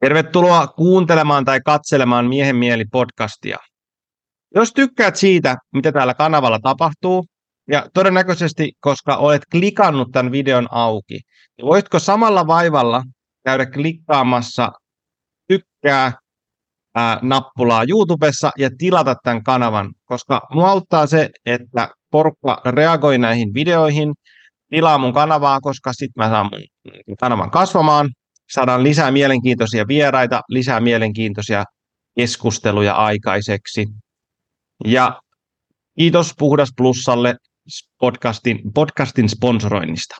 Tervetuloa kuuntelemaan tai katselemaan Miehen mieli podcastia. Jos tykkäät siitä, mitä täällä kanavalla tapahtuu, ja todennäköisesti, koska olet klikannut tämän videon auki, niin voitko samalla vaivalla käydä klikkaamassa tykkää ää, nappulaa YouTubessa ja tilata tämän kanavan, koska mua auttaa se, että porukka reagoi näihin videoihin, tilaa mun kanavaa, koska sitten mä saan mun kanavan kasvamaan, saadaan lisää mielenkiintoisia vieraita, lisää mielenkiintoisia keskusteluja aikaiseksi. Ja kiitos Puhdas Plussalle podcastin, podcastin sponsoroinnista.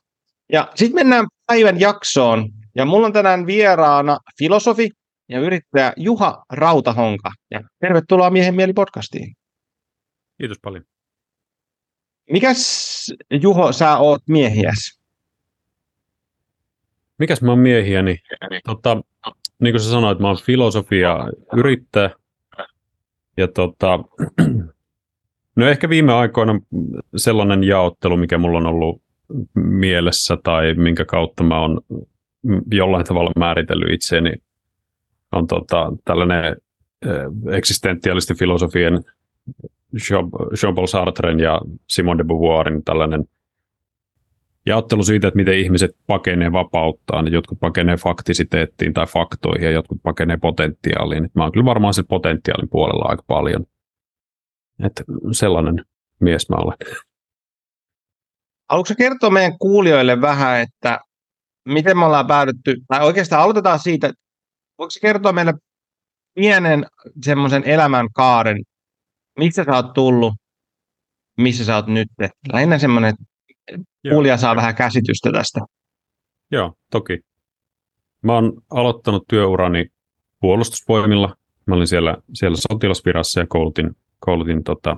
Ja sitten mennään päivän jaksoon. Ja mulla on tänään vieraana filosofi ja yrittäjä Juha Rautahonka. Ja tervetuloa Miehen mieli podcastiin. Kiitos paljon. Mikäs Juho sä oot miehiäs? Mikäs mä oon miehiäni? Tota, niin kuin sä sanoit, mä oon filosofia yrittäjä. Ja tota, no ehkä viime aikoina sellainen jaottelu, mikä mulla on ollut mielessä tai minkä kautta mä oon jollain tavalla määritellyt itseäni, on tota, tällainen eksistentialisti filosofien Jean-Paul Sartren ja Simone de Beauvoirin tällainen jaottelu siitä, että miten ihmiset pakenee vapauttaan. Jotkut pakenee faktisiteettiin tai faktoihin ja jotkut pakenee potentiaaliin. Mä oon kyllä varmaan sen potentiaalin puolella aika paljon. Että sellainen mies mä olen. Haluatko kertoa meidän kuulijoille vähän, että miten me ollaan päädytty, tai oikeastaan aloitetaan siitä, voiko kertoa meille pienen semmoisen elämän kaaren, mistä sä oot tullut, missä sä oot nyt. Lähinnä semmoinen, kuulija saa vähän käsitystä tästä. Joo, toki. Mä oon aloittanut työurani puolustusvoimilla. Mä olin siellä, siellä sotilasvirassa ja koulutin, koulutin tota,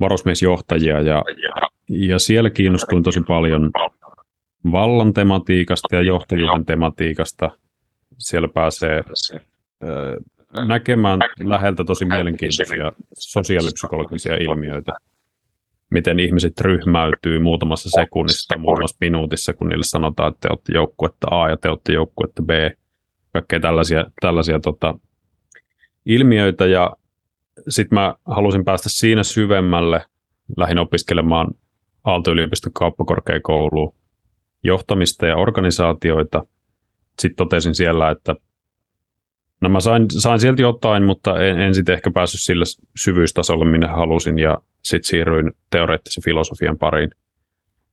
varusmiesjohtajia ja, ja siellä kiinnostuin tosi paljon vallan tematiikasta ja johtajuuden tematiikasta. Siellä pääsee näkemään läheltä tosi mielenkiintoisia sosiaalipsykologisia ilmiöitä. Miten ihmiset ryhmäytyy muutamassa sekunnissa tai muutamassa minuutissa, kun niille sanotaan, että te olette joukkuetta A ja te olette joukkuetta B. Kaikkea tällaisia, tällaisia tota, ilmiöitä. Ja sitten mä halusin päästä siinä syvemmälle. Lähdin opiskelemaan Aalto-yliopiston kauppakorkeakouluun johtamista ja organisaatioita. Sitten totesin siellä, että No mä sain, sain sieltä jotain, mutta en, en sitten ehkä päässyt sille syvyystasolle, minne halusin, ja sitten siirryin teoreettisen filosofian pariin.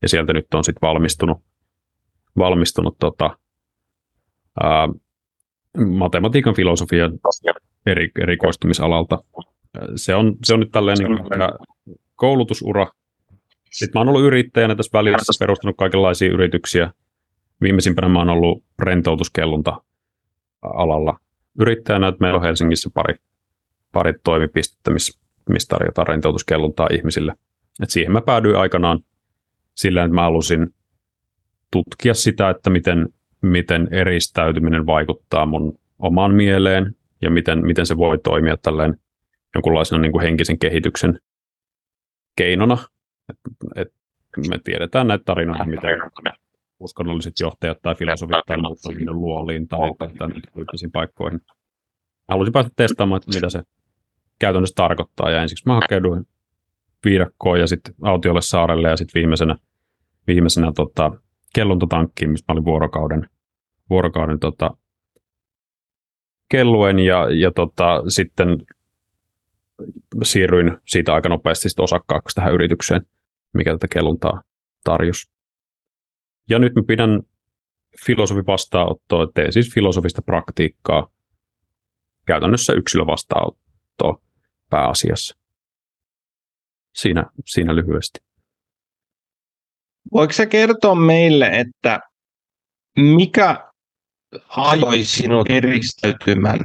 Ja sieltä nyt on sitten valmistunut, valmistunut tota, ää, matematiikan filosofian eri, erikoistumisalalta. Se on, se on nyt tälleen niin koulutusura. Sitten mä oon ollut yrittäjänä tässä välissä, perustanut kaikenlaisia yrityksiä. Viimeisimpänä mä oon ollut rentoutuskellunta alalla yrittäjänä, että meillä on Helsingissä pari, pari toimipistettä, missä, missä tarjotaan rentoutuskelluntaa ihmisille. Et siihen mä päädyin aikanaan sillä, että mä halusin tutkia sitä, että miten, miten eristäytyminen vaikuttaa mun omaan mieleen ja miten, miten se voi toimia tälleen jonkunlaisena niin kuin henkisen kehityksen keinona. Et, et me tiedetään näitä tarinoita, miten uskonnolliset johtajat tai filosofit tai muut luoliin tai tänne tyyppisiin paikkoihin. Haluaisin päästä testaamaan, että mitä se käytännössä tarkoittaa. Ja ensiksi mä hakeuduin viidakkoon ja sitten autiolle saarelle ja sitten viimeisenä, viimeisenä tota, kelluntatankkiin, missä mä olin vuorokauden, vuorokauden tota, kelluen ja, ja tota, sitten siirryin siitä aika nopeasti osakkaaksi tähän yritykseen, mikä tätä kelluntaa tarjosi. Ja nyt mä pidän filosofi vastaanottoa, teen siis filosofista praktiikkaa käytännössä yksilövastaanottoa pääasiassa. Siinä, siinä lyhyesti. Voiko se kertoa meille, että mikä ajoi sinut eristäytymään?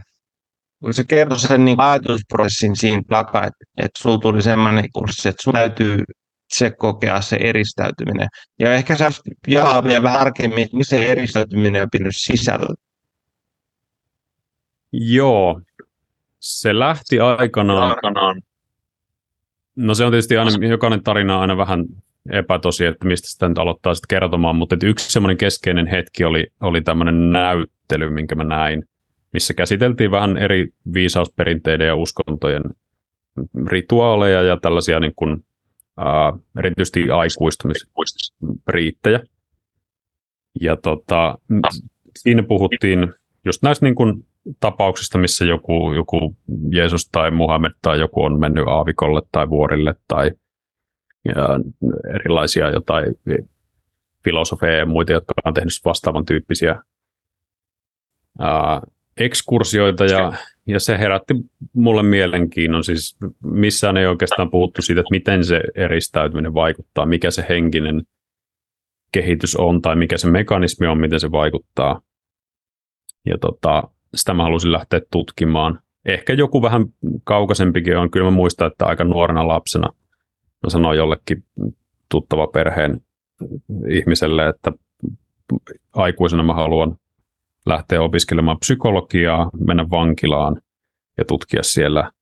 Voiko se kertoa sen niin ajatusprosessin siinä takaa, että, että sinulla tuli sellainen kurssi, että sinun täytyy se kokea se eristäytyminen. Ja ehkä sä jaa vielä vähän tarkemmin, missä se eristäytyminen on pitänyt sisällä. Joo, se lähti aikanaan. aikanaan. No se on tietysti aina, jokainen tarina on aina vähän epätosi, että mistä sitä nyt aloittaa sitten kertomaan, mutta yksi semmoinen keskeinen hetki oli, oli tämmöinen näyttely, minkä mä näin missä käsiteltiin vähän eri viisausperinteiden ja uskontojen rituaaleja ja tällaisia niin kuin, ää, erityisesti aikuistumisriittejä. Ja tota, siinä puhuttiin just näistä niin kuin tapauksista, missä joku, joku Jeesus tai Muhammed tai joku on mennyt aavikolle tai vuorille tai ja erilaisia jotain filosofeja ja muita, jotka on tehnyt vastaavan tyyppisiä ää, ekskursioita ja, ja se herätti mulle mielenkiinnon. Siis missään ei oikeastaan puhuttu siitä, että miten se eristäytyminen vaikuttaa, mikä se henkinen kehitys on tai mikä se mekanismi on, miten se vaikuttaa. Ja tota, sitä mä halusin lähteä tutkimaan. Ehkä joku vähän kaukaisempikin on. Kyllä mä muistan, että aika nuorena lapsena mä sanoin jollekin tuttava perheen ihmiselle, että aikuisena mä haluan lähteä opiskelemaan psykologiaa, mennä vankilaan ja tutkia siellä,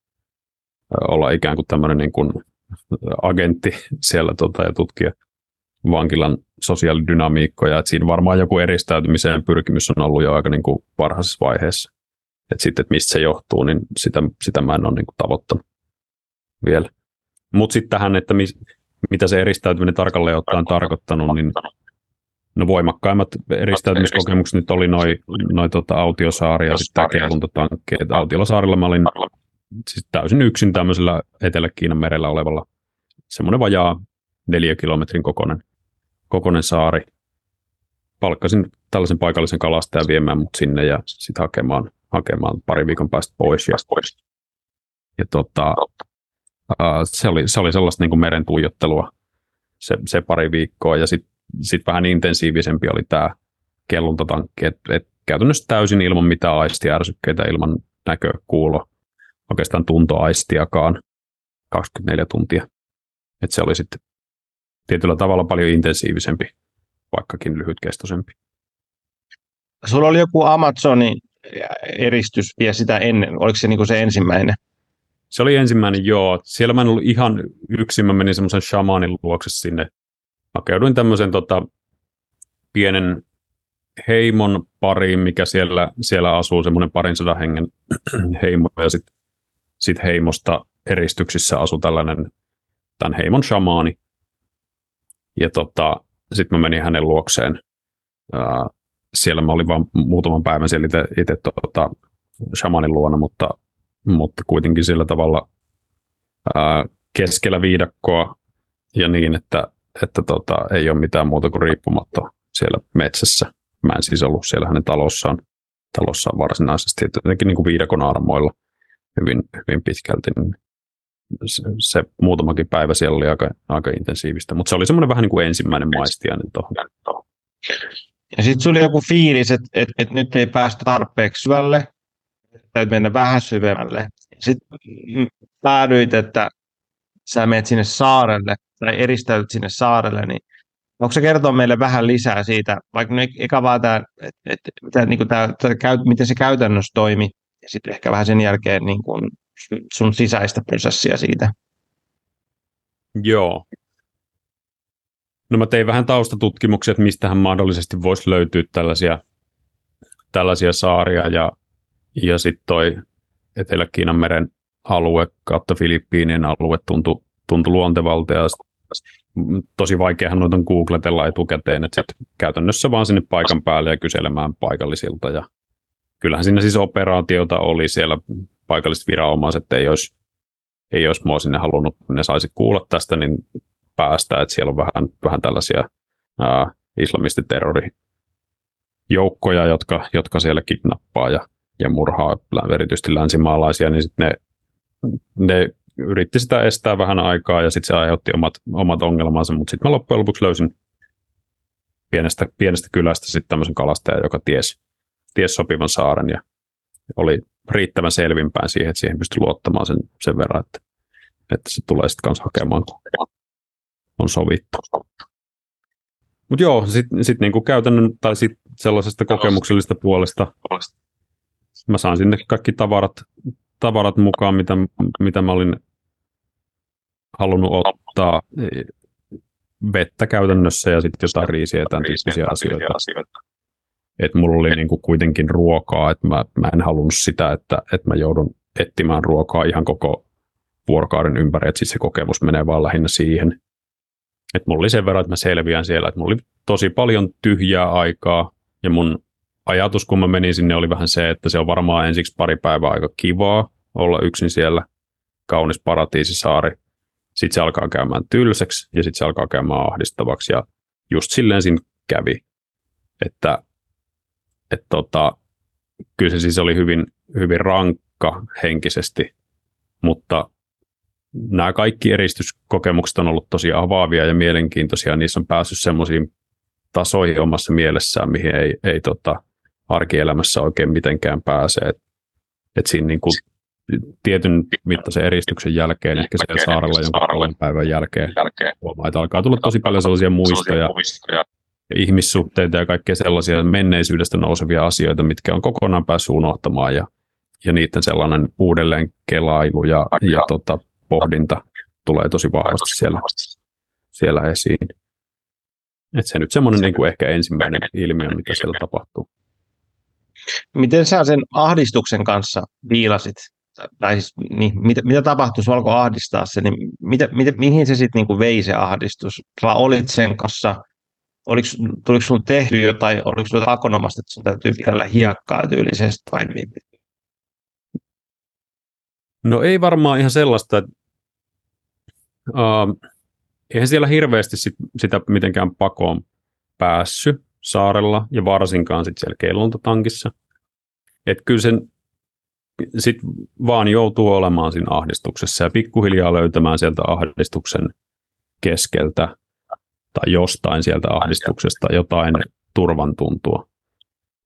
olla ikään kuin tämmöinen niin kuin agentti siellä tota, ja tutkia vankilan sosiaalidynamiikkoja. Et siinä varmaan joku eristäytymiseen pyrkimys on ollut jo aika niin kuin varhaisessa vaiheessa. Et sitten, että mistä se johtuu, niin sitä, sitä mä en ole niin kuin tavoittanut vielä. Mutta sitten tähän, että mis, mitä se eristäytyminen tarkalleen ottaen tarkoittanut, niin no voimakkaimmat eristäytymiskokemukset nyt oli noin noi tota Autiosaari ja sitten tämä kelluntatankki. Autiosaarilla mä olin siis täysin yksin tämmöisellä Etelä-Kiinan merellä olevalla semmoinen vajaa neljä kilometrin kokoinen, kokoinen saari. Palkkasin tällaisen paikallisen kalastajan viemään mut sinne ja sitten hakemaan, hakemaan pari viikon päästä pois. Ja, ja tota, uh, se, oli, se oli sellaista niin kuin meren tuijottelua se, se pari viikkoa ja sitten sit vähän intensiivisempi oli tämä kelluntotankki, että et käytännössä täysin ilman mitään aistiärsykkeitä, ilman näkö, kuulo, oikeastaan tuntoaistiakaan 24 tuntia. Et se oli sitten tietyllä tavalla paljon intensiivisempi, vaikkakin lyhytkestoisempi. Sulla oli joku Amazonin eristys vielä sitä ennen, oliko se niin se ensimmäinen? Se oli ensimmäinen, joo. Siellä mä en ollut ihan yksin, mä menin semmoisen shamanin luokse sinne. Hakeuduin tämmöisen tota, pienen heimon pariin, mikä siellä, siellä asuu, semmoinen parin sadan hengen heimo, ja sitten sit heimosta eristyksissä asui tällainen tämän heimon shamaani. Ja tota, sitten mä menin hänen luokseen. Ää, siellä mä olin vain muutaman päivän siellä itse tota, shamanin luona, mutta mutta kuitenkin sillä tavalla ää, keskellä viidakkoa ja niin, että, että tota, ei ole mitään muuta kuin riippumatta siellä metsässä. Mä en siis ollut siellä hänen talossaan, talossaan varsinaisesti, jotenkin niin kuin viidakon armoilla hyvin, hyvin pitkälti. Niin se, se muutamakin päivä siellä oli aika, aika intensiivistä, mutta se oli semmoinen vähän niin kuin ensimmäinen maistiainen tuohon. Ja sitten oli joku fiilis, että, että, että nyt ei päästä tarpeeksi syvälle, täytyy mennä vähän syvemmälle. Sitten päädyit, että sä menet sinne saarelle tai eristäytyt sinne saarelle, niin onko se kertoa meille vähän lisää siitä, vaikka nyt eka vaan tämä, että, että niin tämä, tämä, miten se käytännössä toimi, ja sitten ehkä vähän sen jälkeen niin kuin sun sisäistä prosessia siitä. Joo. No mä tein vähän taustatutkimuksia, että mistähän mahdollisesti voisi löytyä tällaisia, tällaisia saaria, ja ja sitten toi Etelä-Kiinan meren alue kautta Filippiinien alue tuntui, tuntui luontevalta ja tosi vaikeahan noita googletella etukäteen, että sit käytännössä vaan sinne paikan päälle ja kyselemään paikallisilta ja kyllähän siinä siis operaatiota oli siellä paikalliset viranomaiset ei olisi, ei olisi mua sinne halunnut, ne saisi kuulla tästä, niin päästä, että siellä on vähän, vähän tällaisia ää, islamistiterrorijoukkoja, jotka, jotka siellä kidnappaa ja ja murhaa erityisesti länsimaalaisia, niin sitten ne, ne yritti sitä estää vähän aikaa ja sitten se aiheutti omat, omat ongelmansa, mutta sitten mä loppujen lopuksi löysin pienestä, pienestä kylästä sitten tämmöisen kalastajan, joka ties, ties sopivan saaren ja oli riittävän selvinpäin siihen, että siihen pystyi luottamaan sen, sen verran, että, että se tulee sitten kanssa hakemaan, kun on sovittu. Mutta joo, sitten sit niinku käytännön tai sit sellaisesta kokemuksellisesta puolesta mä saan sinne kaikki tavarat, tavarat mukaan, mitä, mitä mä olin halunnut ottaa. Vettä käytännössä ja sitten jotain riisiä ja tämän tyyppisiä asioita. Että mulla oli niin kuin kuitenkin ruokaa, että mä, mä en halunnut sitä, että, että mä joudun etsimään ruokaa ihan koko vuorokauden ympäri, että sitten se kokemus menee vaan lähinnä siihen. Että mulla oli sen verran, että mä selviän siellä, että mulla oli tosi paljon tyhjää aikaa, ja mun ajatus, kun mä menin sinne, oli vähän se, että se on varmaan ensiksi pari päivää aika kivaa olla yksin siellä, kaunis paratiisisaari. Sitten se alkaa käymään tylsäksi, ja sitten se alkaa käymään ahdistavaksi, ja just silleen siinä kävi, että et tota, kyllä se siis oli hyvin, hyvin rankka henkisesti, mutta nämä kaikki eristyskokemukset on ollut tosi avaavia ja mielenkiintoisia. Niissä on päässyt semmoisiin tasoihin omassa mielessään, mihin ei, ei tota, arkielämässä oikein mitenkään pääse. Et, et siinä niin kuin tietyn mittaisen eristyksen jälkeen, ehkä siellä saarella jonkun kolmen päivän jälkeen, huomaa, että alkaa tulla tosi paljon sellaisia muistoja, ja ihmissuhteita ja kaikkea sellaisia menneisyydestä nousevia asioita, mitkä on kokonaan päässyt unohtamaan ja, ja niiden sellainen uudelleen kelailu ja, ja tota, pohdinta tulee tosi vahvasti siellä, siellä esiin. Et se nyt semmoinen niin kuin ehkä ensimmäinen ilmiö, mitä siellä tapahtuu. Miten sä sen ahdistuksen kanssa viilasit? Tai siis, niin, mitä, mitä tapahtui, jos alkoi ahdistaa se, niin mitä, mitä, mihin se sitten niin vei se ahdistus? Sä olit sen kanssa oliko, tuliko sinulle tehty jotain, oliko sinulle akonomasta, että sinun täytyy vielä hiekkaa tyylisesti vai No ei varmaan ihan sellaista, että uh, eihän siellä hirveästi sit, sitä mitenkään pakoon päässyt saarella ja varsinkaan sitten siellä kellontatankissa. Että kyllä sen sit vaan joutuu olemaan siinä ahdistuksessa ja pikkuhiljaa löytämään sieltä ahdistuksen keskeltä tai jostain sieltä ahdistuksesta jotain turvan tuntua.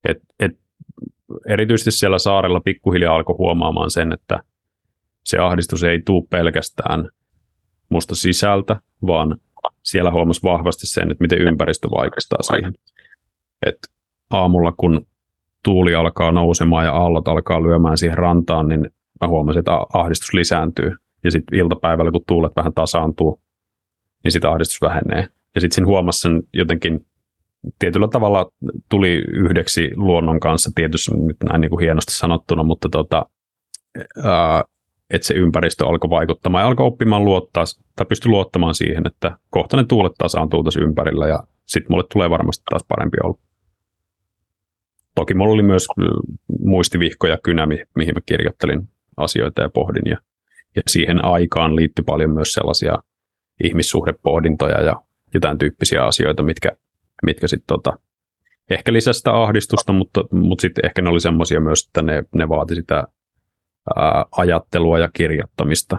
Et, et, erityisesti siellä saarella pikkuhiljaa alkoi huomaamaan sen, että se ahdistus ei tule pelkästään musta sisältä, vaan siellä huomasi vahvasti sen, että miten ympäristö vaikuttaa siihen. Et aamulla, kun tuuli alkaa nousemaan ja aallot alkaa lyömään siihen rantaan, niin mä huomasin, että ahdistus lisääntyy. Ja sitten iltapäivällä, kun tuulet vähän tasaantuu, niin sitä ahdistus vähenee. Ja sitten huomasi sen jotenkin tietyllä tavalla tuli yhdeksi luonnon kanssa, tietysti nyt näin niin kuin hienosti sanottuna, mutta tota, että se ympäristö alkoi vaikuttamaan ja alkoi oppimaan luottaa, tai pystyi luottamaan siihen, että kohta ne tuulet tasaantuu tässä ympärillä ja sitten mulle tulee varmasti taas parempi olla. Toki mulla oli myös muistivihkoja kynä, mihin mä kirjoittelin asioita ja pohdin ja, ja siihen aikaan liittyi paljon myös sellaisia ihmissuhdepohdintoja ja ja tämän tyyppisiä asioita, mitkä, mitkä sitten tota, ehkä lisäsi sitä ahdistusta, mutta, mutta sitten ehkä ne oli semmoisia myös, että ne, ne vaati sitä ää, ajattelua ja kirjoittamista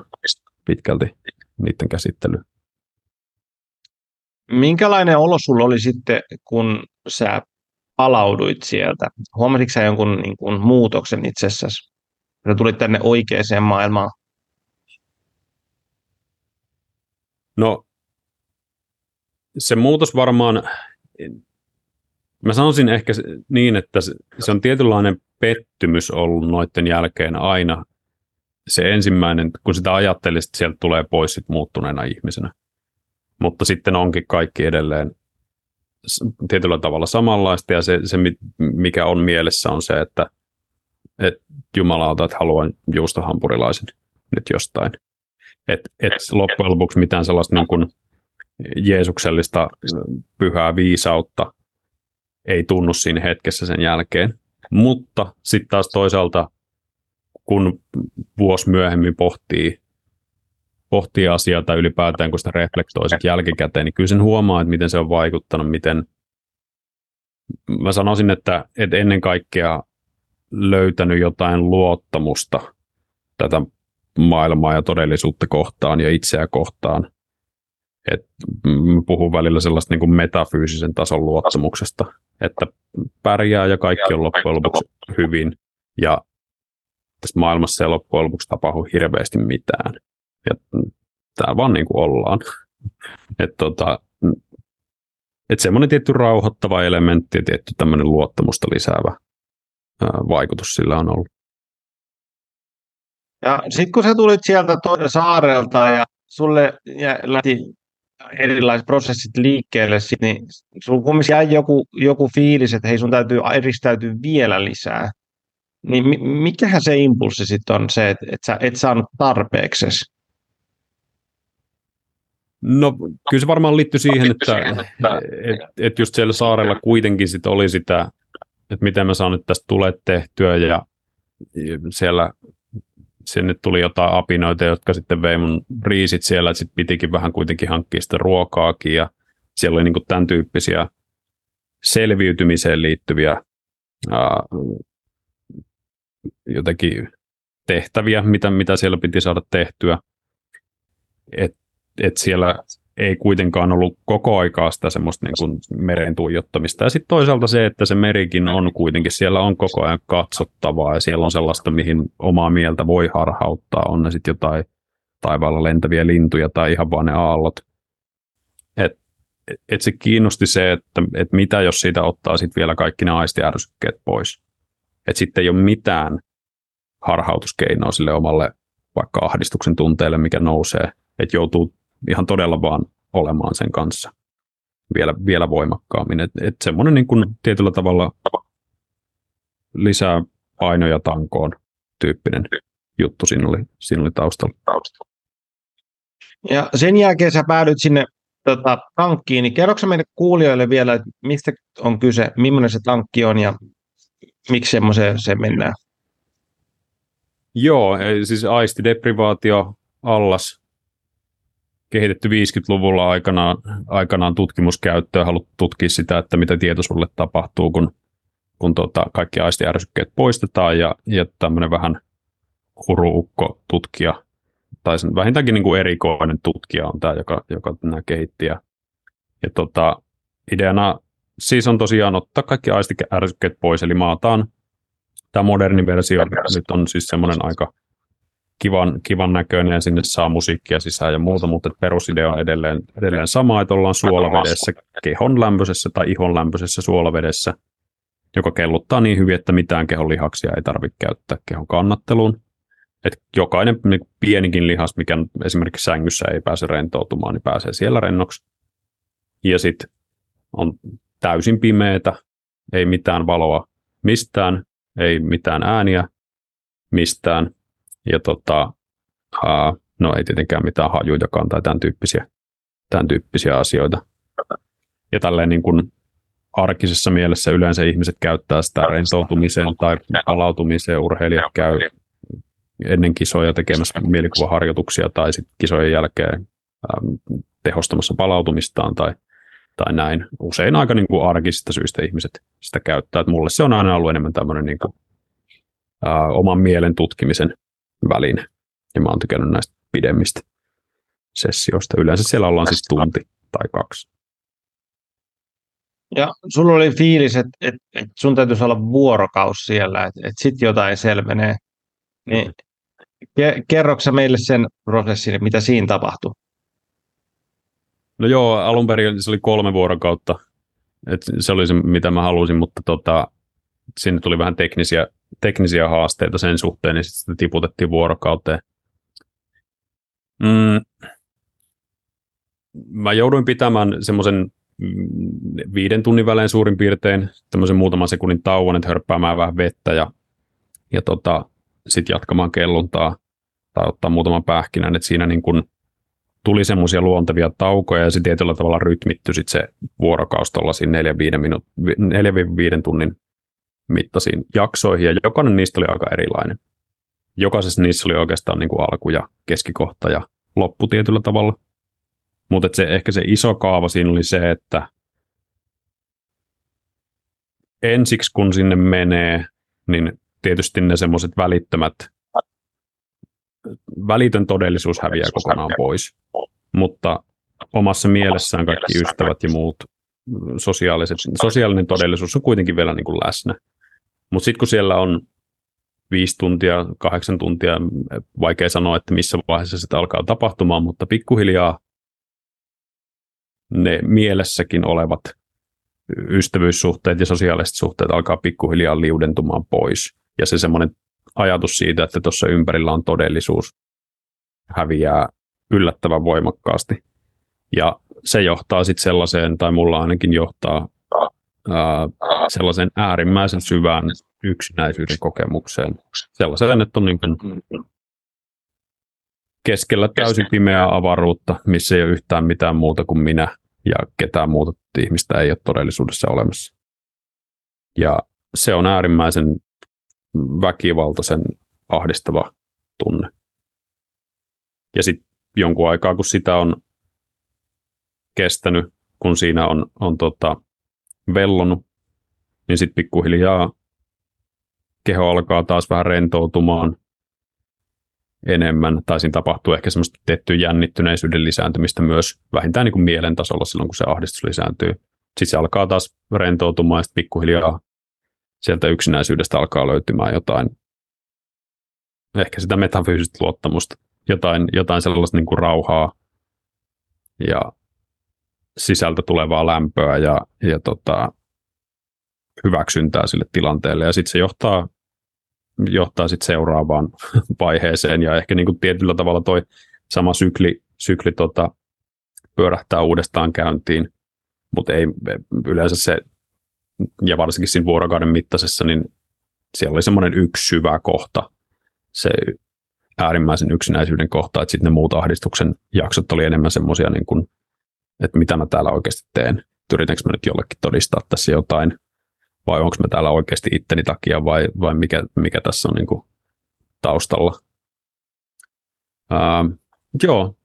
pitkälti niiden käsittelyä. Minkälainen olo sulla oli sitten, kun sä palauduit sieltä? Huomasitko sä jonkun niin kuin, muutoksen itsessäsi? Sä tulit tänne oikeaan maailmaan? No se muutos varmaan, mä sanoisin ehkä niin, että se on tietynlainen pettymys ollut noiden jälkeen aina se ensimmäinen, kun sitä ajattelisi, että sieltä tulee pois sit muuttuneena ihmisenä. Mutta sitten onkin kaikki edelleen tietyllä tavalla samanlaista ja se, se mikä on mielessä on se, että, että jumalauta, että haluan juustohampurilaisen nyt jostain. Että et loppujen lopuksi mitään sellaista niin kuin jeesuksellista pyhää viisautta ei tunnu siinä hetkessä sen jälkeen. Mutta sitten taas toisaalta, kun vuosi myöhemmin pohtii, pohtii asiaa tai ylipäätään kun sitä reflektoi sit jälkikäteen, niin kyllä sen huomaa, että miten se on vaikuttanut, miten mä sanoisin, että, että ennen kaikkea löytänyt jotain luottamusta tätä maailmaa ja todellisuutta kohtaan ja itseä kohtaan et puhun välillä sellaista niin kuin metafyysisen tason luottamuksesta, että pärjää ja kaikki on loppujen lopuksi hyvin ja tässä maailmassa ei loppujen lopuksi tapahdu hirveästi mitään. Ja tämä vaan niin kuin ollaan. Että tota, et semmoinen tietty rauhoittava elementti ja tietty tämmöinen luottamusta lisäävä ää, vaikutus sillä on ollut. Ja sitten kun sä tulit sieltä saarelta ja sulle lähti erilaiset prosessit liikkeelle, niin sun kumminkin jäi joku, joku fiilis, että hei sun täytyy eristäytyä vielä lisää. Niin mikähän se impulssi sitten on se, että et sä et saanut tarpeeksi? No kyllä se varmaan liittyy siihen, että, että et, et just siellä saarella kuitenkin sit oli sitä, että miten mä saan nyt tästä tulee tehtyä ja siellä sinne tuli jotain apinoita, jotka sitten vei mun riisit siellä, että sitten pitikin vähän kuitenkin hankkia sitä ruokaakin ja siellä oli niin tämän tyyppisiä selviytymiseen liittyviä ää, jotenkin tehtäviä, mitä, mitä siellä piti saada tehtyä. Et, et siellä ei kuitenkaan ollut koko aikaa sitä semmoista niin kuin meren tuijottamista. Ja sitten toisaalta se, että se merikin on kuitenkin, siellä on koko ajan katsottavaa ja siellä on sellaista, mihin omaa mieltä voi harhauttaa. On ne sitten jotain taivaalla lentäviä lintuja tai ihan vaan ne aallot. Et, et se kiinnosti se, että et mitä jos siitä ottaa sitten vielä kaikki ne aistiärsykkeet pois. Että sitten ei ole mitään harhautuskeinoa sille omalle vaikka ahdistuksen tunteelle, mikä nousee. Että joutuu ihan todella vaan olemaan sen kanssa vielä, vielä voimakkaammin. Et, et semmoinen niin kuin tietyllä tavalla lisää painoja tankoon tyyppinen juttu siinä oli, siinä oli taustalla. Ja sen jälkeen sä päädyit sinne tota, tankkiin, niin kerroksä meille kuulijoille vielä, että mistä on kyse, millainen se tankki on ja miksi semmoiseen se mennään? Joo, siis aistideprivaatio, allas, kehitetty 50-luvulla aikanaan, aikanaan tutkimuskäyttöön, haluttu tutkia sitä, että mitä tietoisuudelle tapahtuu, kun, kun tota, kaikki aistiärsykkeet poistetaan ja, ja tämmöinen vähän huruukko tutkija, tai sen vähintäänkin niin kuin erikoinen tutkija on tämä, joka, joka nämä kehitti. Ja, ja tota, ideana siis on tosiaan ottaa kaikki aistiärsykkeet pois, eli maataan tämä moderni versio nyt on siis semmoinen aika kivan, kivan näköinen ja sinne saa musiikkia sisään ja muuta, mutta perusidea on edelleen, edelleen sama, että ollaan suolavedessä, kehon lämpöisessä tai ihon lämpöisessä suolavedessä, joka kelluttaa niin hyvin, että mitään kehon lihaksia ei tarvitse käyttää kehon kannatteluun. Et jokainen niin pienikin lihas, mikä esimerkiksi sängyssä ei pääse rentoutumaan, niin pääsee siellä rennoksi. Ja sitten on täysin pimeätä, ei mitään valoa mistään, ei mitään ääniä mistään, ja tota, ää, no ei tietenkään mitään hajujakaan tai tämän tyyppisiä, tämän tyyppisiä asioita. Ja tälleen niin kuin arkisessa mielessä yleensä ihmiset käyttää sitä rentoutumiseen tai palautumiseen. Urheilijat käy ennen kisoja tekemässä mielikuvaharjoituksia tai sitten kisojen jälkeen ähm, tehostamassa palautumistaan tai, tai näin. Usein aika niin kuin arkisista syistä ihmiset sitä käyttää. Et mulle se on aina ollut enemmän tämmöinen niin kuin, ää, oman mielen tutkimisen väline. Ja mä oon tykännyt näistä pidemmistä sessioista. Yleensä siellä ollaan siis tunti tai kaksi. Ja sulla oli fiilis, että, että, että sun täytyisi olla vuorokaus siellä, että, että sitten jotain selvenee. Niin, kerroksä meille sen prosessin, mitä siinä tapahtui? No joo, alun perin se oli kolme vuorokautta. Et se oli se, mitä mä halusin, mutta tota, sinne tuli vähän teknisiä, teknisiä haasteita sen suhteen, niin sitten tiputettiin vuorokauteen. Mm. Mä jouduin pitämään semmoisen viiden tunnin välein suurin piirtein tämmöisen muutaman sekunnin tauon, että hörppäämään vähän vettä ja, ja tota, sitten jatkamaan kelluntaa tai ottaa muutaman pähkinän, että siinä niin kun tuli semmoisia luontevia taukoja ja se tietyllä tavalla rytmittyi sit se vuorokaus tuollaisiin 4-5 tunnin mittaisiin jaksoihin, ja jokainen niistä oli aika erilainen. Jokaisessa niissä oli oikeastaan niin kuin alku ja keskikohta ja loppu tietyllä tavalla. Mutta se, ehkä se iso kaava siinä oli se, että ensiksi kun sinne menee, niin tietysti ne semmoiset välittömät, välitön todellisuus häviää kokonaan pois. Mutta omassa mielessään kaikki ystävät ja muut sosiaaliset, sosiaalinen todellisuus on kuitenkin vielä niin kuin läsnä. Mutta sitten kun siellä on viisi tuntia, kahdeksan tuntia, vaikea sanoa, että missä vaiheessa sitä alkaa tapahtumaan, mutta pikkuhiljaa ne mielessäkin olevat ystävyyssuhteet ja sosiaaliset suhteet alkaa pikkuhiljaa liudentumaan pois. Ja se semmoinen ajatus siitä, että tuossa ympärillä on todellisuus, häviää yllättävän voimakkaasti. Ja se johtaa sitten sellaiseen, tai mulla ainakin johtaa ää, sellaisen äärimmäisen syvään yksinäisyyden kokemukseen. Sellaiseen, että on niin kuin keskellä täysin pimeää avaruutta, missä ei ole yhtään mitään muuta kuin minä ja ketään muuta ihmistä ei ole todellisuudessa olemassa. Ja se on äärimmäisen väkivaltaisen ahdistava tunne. Ja sitten jonkun aikaa, kun sitä on kestänyt, kun siinä on, on tota, vellonut, niin sitten pikkuhiljaa keho alkaa taas vähän rentoutumaan enemmän, tai siinä tapahtuu ehkä semmoista tiettyä jännittyneisyyden lisääntymistä myös vähintään niin kuin mielen tasolla silloin, kun se ahdistus lisääntyy. Sitten se alkaa taas rentoutumaan ja sitten pikkuhiljaa sieltä yksinäisyydestä alkaa löytymään jotain, ehkä sitä metafyysistä luottamusta, jotain, jotain sellaista niin kuin rauhaa ja sisältä tulevaa lämpöä ja, ja tota, hyväksyntää sille tilanteelle. Ja sitten se johtaa, johtaa sit seuraavaan vaiheeseen ja ehkä niin kuin tietyllä tavalla toi sama sykli, sykli tota, pyörähtää uudestaan käyntiin, mutta ei yleensä se ja varsinkin siinä vuorokauden mittaisessa, niin siellä oli semmoinen yksi syvä kohta, se äärimmäisen yksinäisyyden kohta, että sitten ne muut ahdistuksen jaksot oli enemmän semmoisia, niin kuin, että mitä mä täällä oikeasti teen, yritänkö mä nyt jollekin todistaa tässä jotain, vai onko mä täällä oikeasti itteni takia, vai, vai mikä, mikä tässä on niin kuin taustalla. Ää, joo,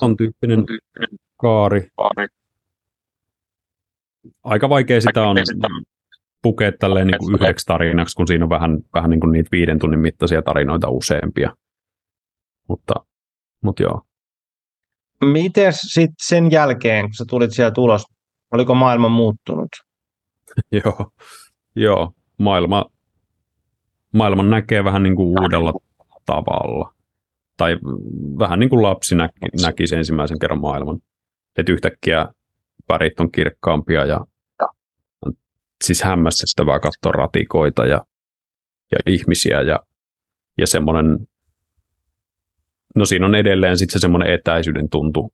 on tyyppinen kaari aika vaikea sitä on pukea tälleen niin kuin yhdeksi tarinaksi, kun siinä on vähän, vähän niin kuin niitä viiden tunnin mittaisia tarinoita useampia. Mutta, mutta joo. Miten sitten sen jälkeen, kun sä tulit sieltä ulos, oliko maailma muuttunut? joo, joo, maailma, maailman näkee vähän niin kuin uudella tavalla. Tai vähän niin kuin lapsi näki, näki sen ensimmäisen kerran maailman. Että yhtäkkiä värit on kirkkaampia ja siis hämmästyttävää katsoa ratikoita ja, ja ihmisiä ja, ja semmoinen, no siinä on edelleen sitten se semmoinen etäisyyden tuntu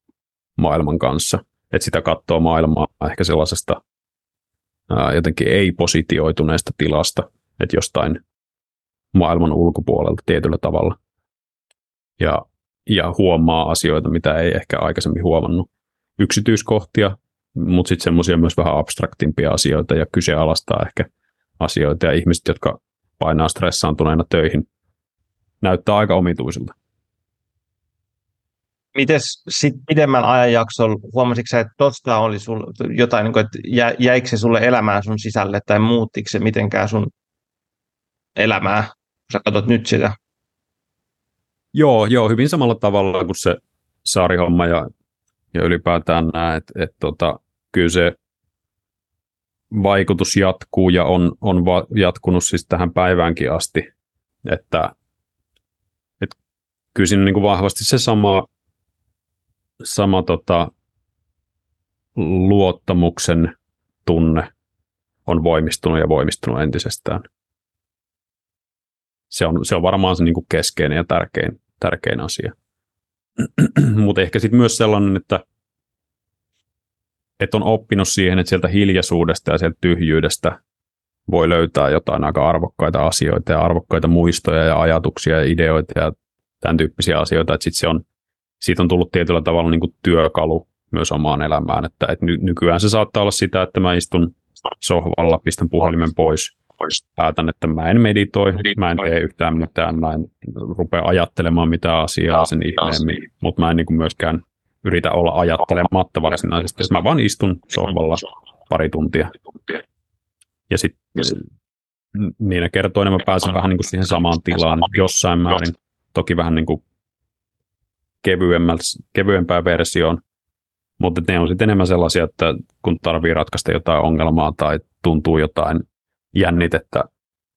maailman kanssa, että sitä katsoo maailmaa ehkä sellaisesta ää, jotenkin ei-positioituneesta tilasta, että jostain maailman ulkopuolelta tietyllä tavalla ja, ja huomaa asioita, mitä ei ehkä aikaisemmin huomannut. Yksityiskohtia, mutta sitten semmoisia myös vähän abstraktimpia asioita ja kyseenalaistaa ehkä asioita ja ihmiset, jotka painaa stressaantuneena töihin, näyttää aika omituisilta. Miten sitten pidemmän ajanjaksolla, huomasitko että tuosta oli sul jotain, niin kuin, että jä, jäikö se sulle elämään sun sisälle tai muuttiko se mitenkään sun elämää, kun sä katsot nyt sitä? Joo, joo, hyvin samalla tavalla kuin se saarihomma ja ja ylipäätään nämä, että, että tota, kyllä se vaikutus jatkuu ja on, on va- jatkunut siis tähän päiväänkin asti, että, että kyllä siinä niin kuin vahvasti se sama, sama tota, luottamuksen tunne on voimistunut ja voimistunut entisestään. Se on, se on varmaan se niin kuin keskeinen ja tärkein, tärkein asia. Mutta ehkä sitten myös sellainen, että, että on oppinut siihen, että sieltä hiljaisuudesta ja sieltä tyhjyydestä voi löytää jotain aika arvokkaita asioita ja arvokkaita muistoja ja ajatuksia ja ideoita ja tämän tyyppisiä asioita, että sit se on, siitä on tullut tietyllä tavalla niin kuin työkalu myös omaan elämään, että, että ny- nykyään se saattaa olla sitä, että mä istun sohvalla, pistän puhelimen pois, päätän, että mä en meditoi, mä en tee yhtään mitään, mä en rupea ajattelemaan mitään asiaa sen ihmeemmin, mutta mä en niin kuin myöskään yritä olla ajattelematta varsinaisesti. Mä vaan istun sohvalla pari tuntia. Ja sitten niinä kertoina mä pääsen vähän niin kuin siihen samaan tilaan jossain määrin. Toki vähän niin kuin kevyempään versioon. Mutta ne on sitten enemmän sellaisia, että kun tarvii ratkaista jotain ongelmaa tai tuntuu jotain jännitettä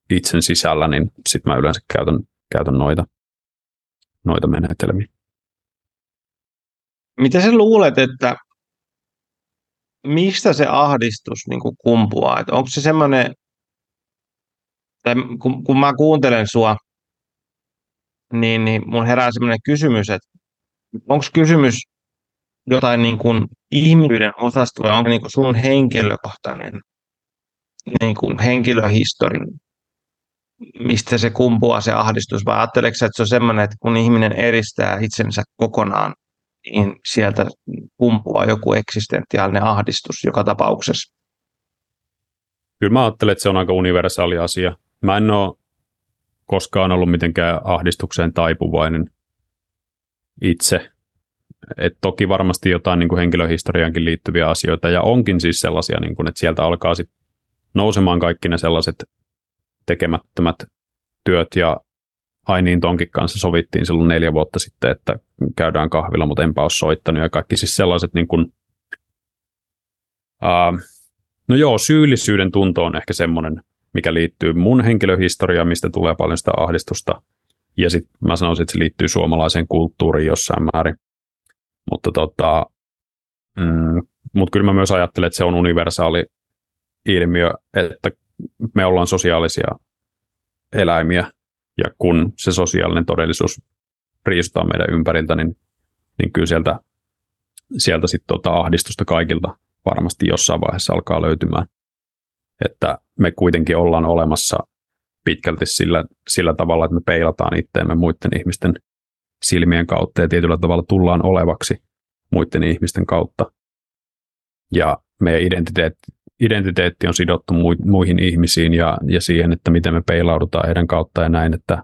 itsen sisällä, niin sitten mä yleensä käytän, käytän noita, noita menetelmiä. Mitä sä luulet, että mistä se ahdistus niin kumpuaa? Että onko se semmoinen, tai kun, kun mä kuuntelen sua, niin, niin mun herää semmoinen kysymys, että onko kysymys jotain niin kuin ihmisyyden osasto vai onko niin kuin sun henkilökohtainen niin kuin henkilöhistori, mistä se kumpuaa se ahdistus, vai ajatteleeko että se on sellainen, että kun ihminen eristää itsensä kokonaan, niin sieltä kumpuaa joku eksistentiaalinen ahdistus joka tapauksessa? Kyllä mä ajattelen, että se on aika universaali asia. Mä en ole koskaan ollut mitenkään ahdistukseen taipuvainen itse. Et toki varmasti jotain niin kuin henkilöhistoriaankin liittyviä asioita, ja onkin siis sellaisia, niin kuin, että sieltä alkaa sit nousemaan kaikki ne sellaiset tekemättömät työt, ja ai niin tonkin kanssa sovittiin silloin neljä vuotta sitten, että käydään kahvilla, mutta enpä ole soittanut, ja kaikki siis sellaiset niin kuin, uh, no joo, syyllisyyden tunto on ehkä semmoinen, mikä liittyy mun henkilöhistoriaan, mistä tulee paljon sitä ahdistusta, ja sitten mä sanoisin, että se liittyy suomalaiseen kulttuuriin jossain määrin. Mutta tota, mm, mut kyllä mä myös ajattelen, että se on universaali ilmiö, että me ollaan sosiaalisia eläimiä, ja kun se sosiaalinen todellisuus riistaa meidän ympäriltä, niin, niin kyllä sieltä, sieltä sitten tota ahdistusta kaikilta varmasti jossain vaiheessa alkaa löytymään. Että me kuitenkin ollaan olemassa pitkälti sillä, sillä tavalla, että me peilataan itteemme muiden ihmisten silmien kautta ja tietyllä tavalla tullaan olevaksi muiden ihmisten kautta. Ja meidän identiteetti, identiteetti on sidottu muihin ihmisiin ja, ja siihen, että miten me peilaudutaan heidän kautta ja näin, että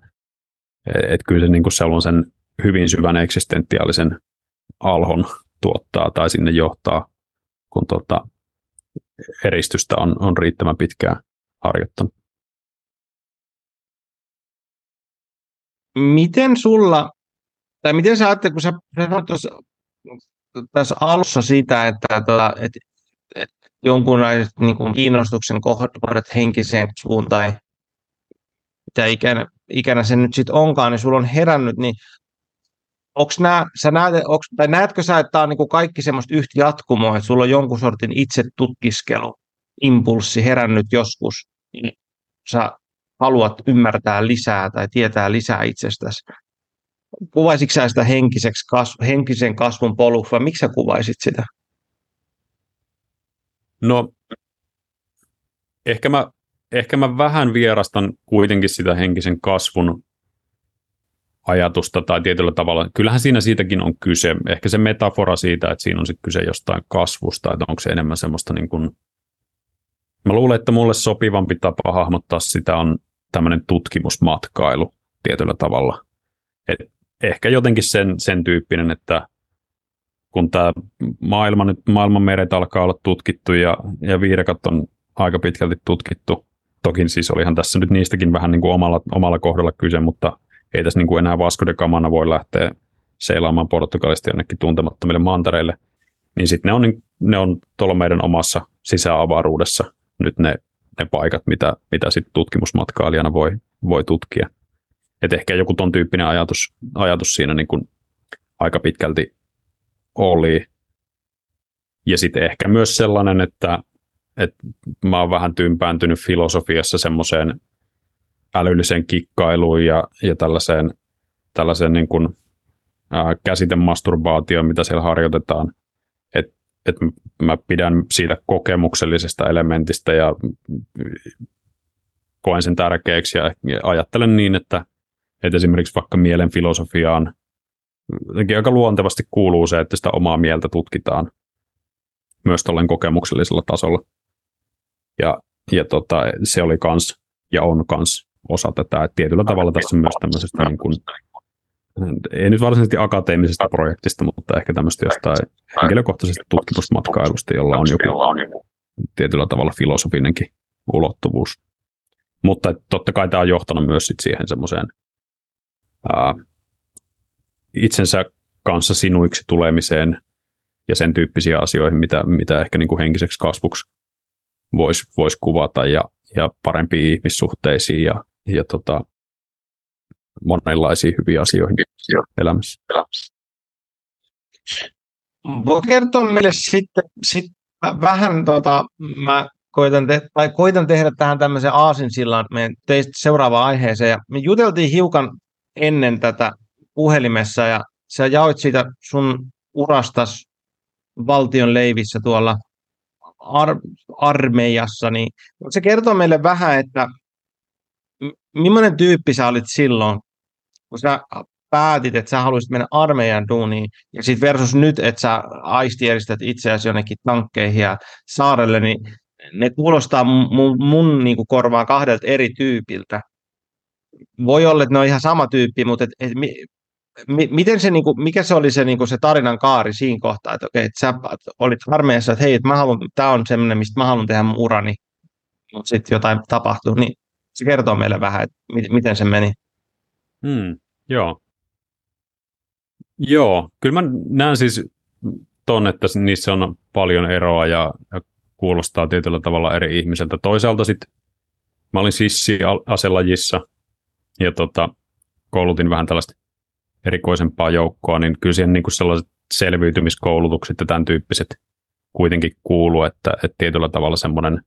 et kyllä se, niin kuin se on sen hyvin syvän eksistentiaalisen alhon tuottaa tai sinne johtaa, kun tota, eristystä on, on riittävän pitkään harjoittanut. Miten sulla, tai miten sä ajattelet, kun sä tuossa, tässä alussa sitä, että, että, että, että jonkunlaiset niin kuin kiinnostuksen kohdat henkiseen suun tai mitä ikänä, ikänä se nyt sitten onkaan, niin sulla on herännyt, niin onks nää, sä näet, onks, tai näetkö sä, että tämä on niin kuin kaikki semmoista yhtä jatkumoa, että sulla on jonkun sortin itse tutkiskelu, impulssi herännyt joskus, niin sä haluat ymmärtää lisää tai tietää lisää itsestäsi. Kuvaisitko sä sitä henkiseksi kasv- henkisen kasvun poluksi vai miksi sä kuvaisit sitä? No, ehkä mä, ehkä mä vähän vierastan kuitenkin sitä henkisen kasvun ajatusta tai tietyllä tavalla. Kyllähän siinä siitäkin on kyse. Ehkä se metafora siitä, että siinä on sitten kyse jostain kasvusta, että onko se enemmän semmoista niin kuin, Mä luulen, että mulle sopivampi tapa hahmottaa sitä on tämmöinen tutkimusmatkailu tietyllä tavalla. Et ehkä jotenkin sen, sen tyyppinen, että kun tämä maailma maailman meret alkaa olla tutkittu ja, ja viidakat on aika pitkälti tutkittu. Toki siis olihan tässä nyt niistäkin vähän niin kuin omalla, omalla kohdalla kyse, mutta ei tässä niin kuin enää Vasco de Gamana voi lähteä seilaamaan Portugalista jonnekin tuntemattomille mantereille. Niin sitten ne on, ne on tuolla meidän omassa sisäavaruudessa nyt ne ne paikat, mitä, mitä sitten tutkimusmatkailijana voi, voi tutkia. Et ehkä joku ton tyyppinen ajatus, ajatus siinä niin kuin aika pitkälti oli. Ja sitten ehkä myös sellainen, että, että mä oon vähän tympääntynyt filosofiassa semmoiseen älylliseen kikkailuun ja, ja tällaiseen, tällaiseen niin kuin, ää, käsitemasturbaatioon, mitä siellä harjoitetaan että mä pidän siitä kokemuksellisesta elementistä ja koen sen tärkeäksi ja ajattelen niin, että, että esimerkiksi vaikka mielen filosofiaan aika luontevasti kuuluu se, että sitä omaa mieltä tutkitaan myös tuollen kokemuksellisella tasolla. Ja, ja tota, se oli kans ja on kans osa tätä, että tietyllä tavalla tässä myös tämmöisestä niin kuin ei nyt varsinaisesti akateemisesta projektista, mutta ehkä tämmöistä jostain henkilökohtaisesta tutkimusmatkailusta, jolla on joku tietyllä tavalla filosofinenkin ulottuvuus. Mutta totta kai tämä on johtanut myös sit siihen semmoiseen itsensä kanssa sinuiksi tulemiseen ja sen tyyppisiä asioihin, mitä, mitä ehkä niin kuin henkiseksi kasvuksi voisi vois kuvata ja, ja parempiin ihmissuhteisiin ja, ja tota, monenlaisiin hyviin asioihin elämässä. Voi kertoa meille sitten, sitten vähän, tota, mä koitan, te- tai koitan tehdä tähän tämmöisen aasinsillan meidän teistä seuraavaan aiheeseen. Ja me juteltiin hiukan ennen tätä puhelimessa ja sä jaoit siitä sun urastas valtion leivissä tuolla ar- armeijassa, niin se kertoo meille vähän, että millainen tyyppi sä olit silloin, kun sä päätit, että sä haluaisit mennä armeijan duuniin, ja sitten versus nyt, että sä aistieristät itseäsi jonnekin tankkeihin ja saarelle, niin ne kuulostaa mun, mun niin kuin korvaan kahdelta eri tyypiltä. Voi olla, että ne on ihan sama tyyppi, mutta et, et, mi, mi, miten se, niin kuin, mikä se oli se, niin kuin se tarinan kaari siinä kohtaa, että, okei, että sä olit armeijassa, että hei, että tämä on semmoinen, mistä mä haluan tehdä mun urani, mutta sitten jotain tapahtuu, niin se kertoo meille vähän, että miten se meni. Hmm, joo. Joo, kyllä mä näen siis ton, että niissä on paljon eroa ja, ja kuulostaa tietyllä tavalla eri ihmiseltä. Toisaalta sitten mä olin sissi aselajissa ja tota, koulutin vähän tällaista erikoisempaa joukkoa, niin kyllä siihen niin sellaiset selviytymiskoulutukset ja tämän tyyppiset kuitenkin kuuluu, että, että tietyllä tavalla semmoinen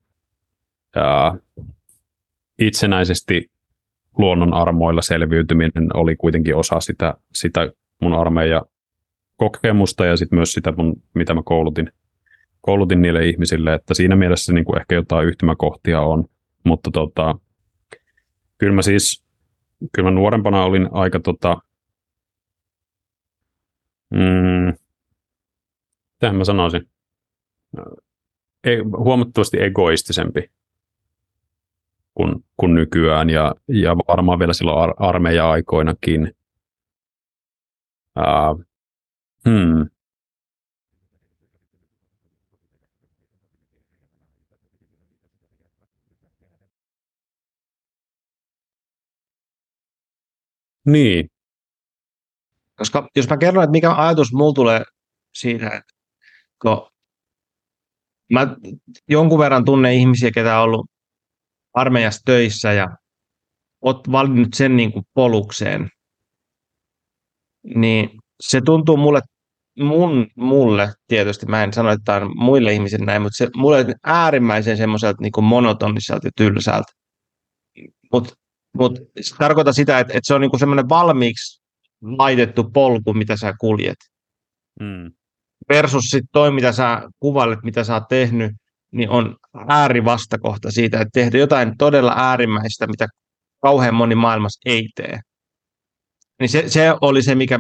itsenäisesti luonnon armoilla selviytyminen oli kuitenkin osa sitä, sitä mun armeija kokemusta ja sitten myös sitä, mun, mitä mä koulutin, koulutin niille ihmisille, että siinä mielessä niin kuin ehkä jotain yhtymäkohtia on, mutta tota, kyllä mä siis, kyllä mä nuorempana olin aika tota, mm, mitähän mä sanoisin, e, huomattavasti egoistisempi kuin, kuin nykyään ja, ja varmaan vielä silloin ar- armeija-aikoinakin. Uh, hmm. Niin. Koska jos mä kerron, että mikä ajatus mulla tulee siitä, että kun mä jonkun verran tunne ihmisiä, ketä on ollut armeijassa töissä ja oot valinnut sen niin kuin polukseen, niin se tuntuu mulle, mun, mulle tietysti, mä en sano, että tämä on muille ihmisille näin, mutta se mulle äärimmäisen semmoiselta niin monotoniselta ja tylsältä. Mutta mut se tarkoittaa sitä, että, että se on niin semmoinen valmiiksi laitettu polku, mitä sä kuljet. Mm. Versus sitten toi, mitä sä kuvailet, mitä sä oot tehnyt, niin on äärivastakohta siitä, että tehdä jotain todella äärimmäistä, mitä kauhean moni maailmassa ei tee. Niin se, se oli se, mikä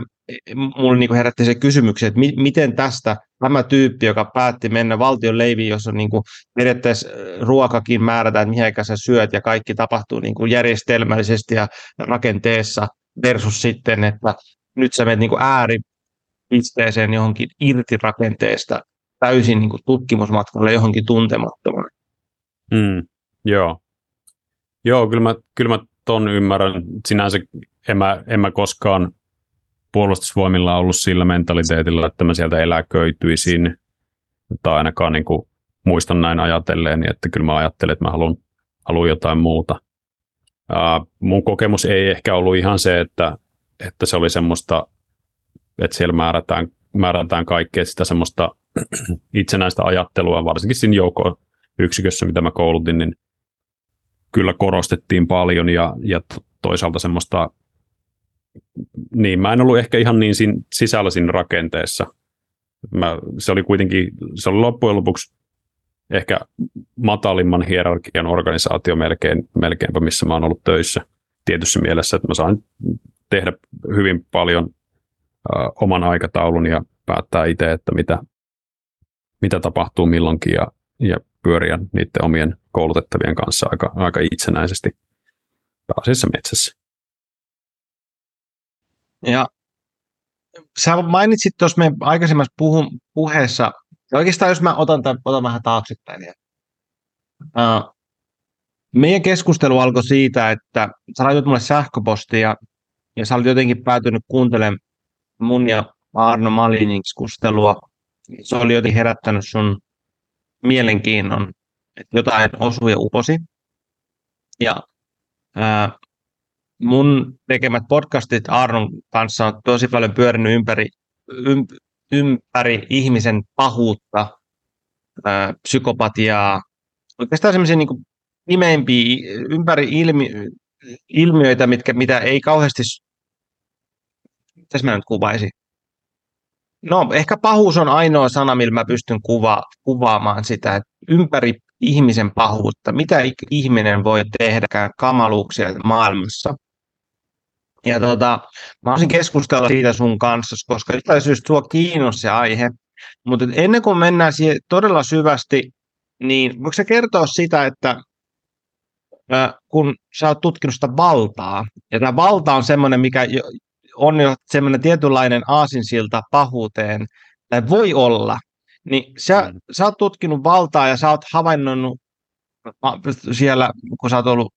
mulle niin herätti se kysymyksen, että mi, miten tästä tämä tyyppi, joka päätti mennä valtion leiviin, jossa niin periaatteessa ruokakin määrätään, mihin aikaan sä syöt ja kaikki tapahtuu niin kuin järjestelmällisesti ja rakenteessa versus sitten, että nyt sä menet niin ääripisteeseen johonkin irti rakenteesta täysin niin kuin tutkimusmatkalle johonkin tuntemattomaan. Mm, joo. Joo, kyllä mä, kyllä mä ton ymmärrän. Sinänsä en mä, en mä koskaan puolustusvoimilla ollut sillä mentaliteetilla, että mä sieltä eläköityisin, tai ainakaan niin kuin muistan näin ajatelleen, että kyllä mä ajattelen, että mä haluan, haluan jotain muuta. Uh, mun kokemus ei ehkä ollut ihan se, että, että se oli semmoista, että siellä määrätään, määrätään kaikkea sitä semmoista itsenäistä ajattelua, varsinkin siinä joukko yksikössä, mitä mä koulutin, niin kyllä korostettiin paljon ja, ja toisaalta semmoista, niin mä en ollut ehkä ihan niin sin, sisällä siinä rakenteessa. Mä, se oli kuitenkin, se oli loppujen lopuksi ehkä matalimman hierarkian organisaatio melkein, melkeinpä, missä mä oon ollut töissä tietyssä mielessä, että mä saan tehdä hyvin paljon ö, oman aikataulun ja päättää itse, että mitä, mitä tapahtuu milloinkin ja, ja pyöriä niiden omien koulutettavien kanssa aika, aika itsenäisesti pääasiassa metsässä. Ja sä mainitsit tuossa meidän aikaisemmassa puhun, puheessa, oikeastaan jos mä otan, tämän, otan vähän taaksepäin. Ja, uh, meidän keskustelu alkoi siitä, että sä laitoit mulle sähköpostia ja sä olit jotenkin päätynyt kuuntelemaan mun ja Arno Malinin keskustelua. Se oli jotenkin herättänyt sun mielenkiinnon, että jotain osui ja uposi. Ja ää, mun tekemät podcastit Arnon kanssa on tosi paljon pyörinyt ympäri, ym, ympäri ihmisen pahuutta, ää, psykopatiaa, oikeastaan semmoisia niin pimeimpiä ympäri ilmi, ilmiöitä, mitkä, mitä ei kauheasti, mitä mä nyt kuvaisin, No ehkä pahuus on ainoa sana, millä mä pystyn kuva, kuvaamaan sitä, että ympäri ihmisen pahuutta, mitä ihminen voi tehdäkään kamaluuksia maailmassa. Ja tota, mä olisin keskustella siitä sun kanssa, koska jostain syystä sua kiinnosti se aihe. Mutta ennen kuin mennään siihen todella syvästi, niin voiko sä kertoa sitä, että kun sä oot tutkinut sitä valtaa, ja tämä valta on semmoinen, mikä on jo semmoinen tietynlainen aasinsilta pahuuteen, tai voi olla, niin sä, mm. sä oot tutkinut valtaa ja sä oot havainnoinut siellä, kun sä oot ollut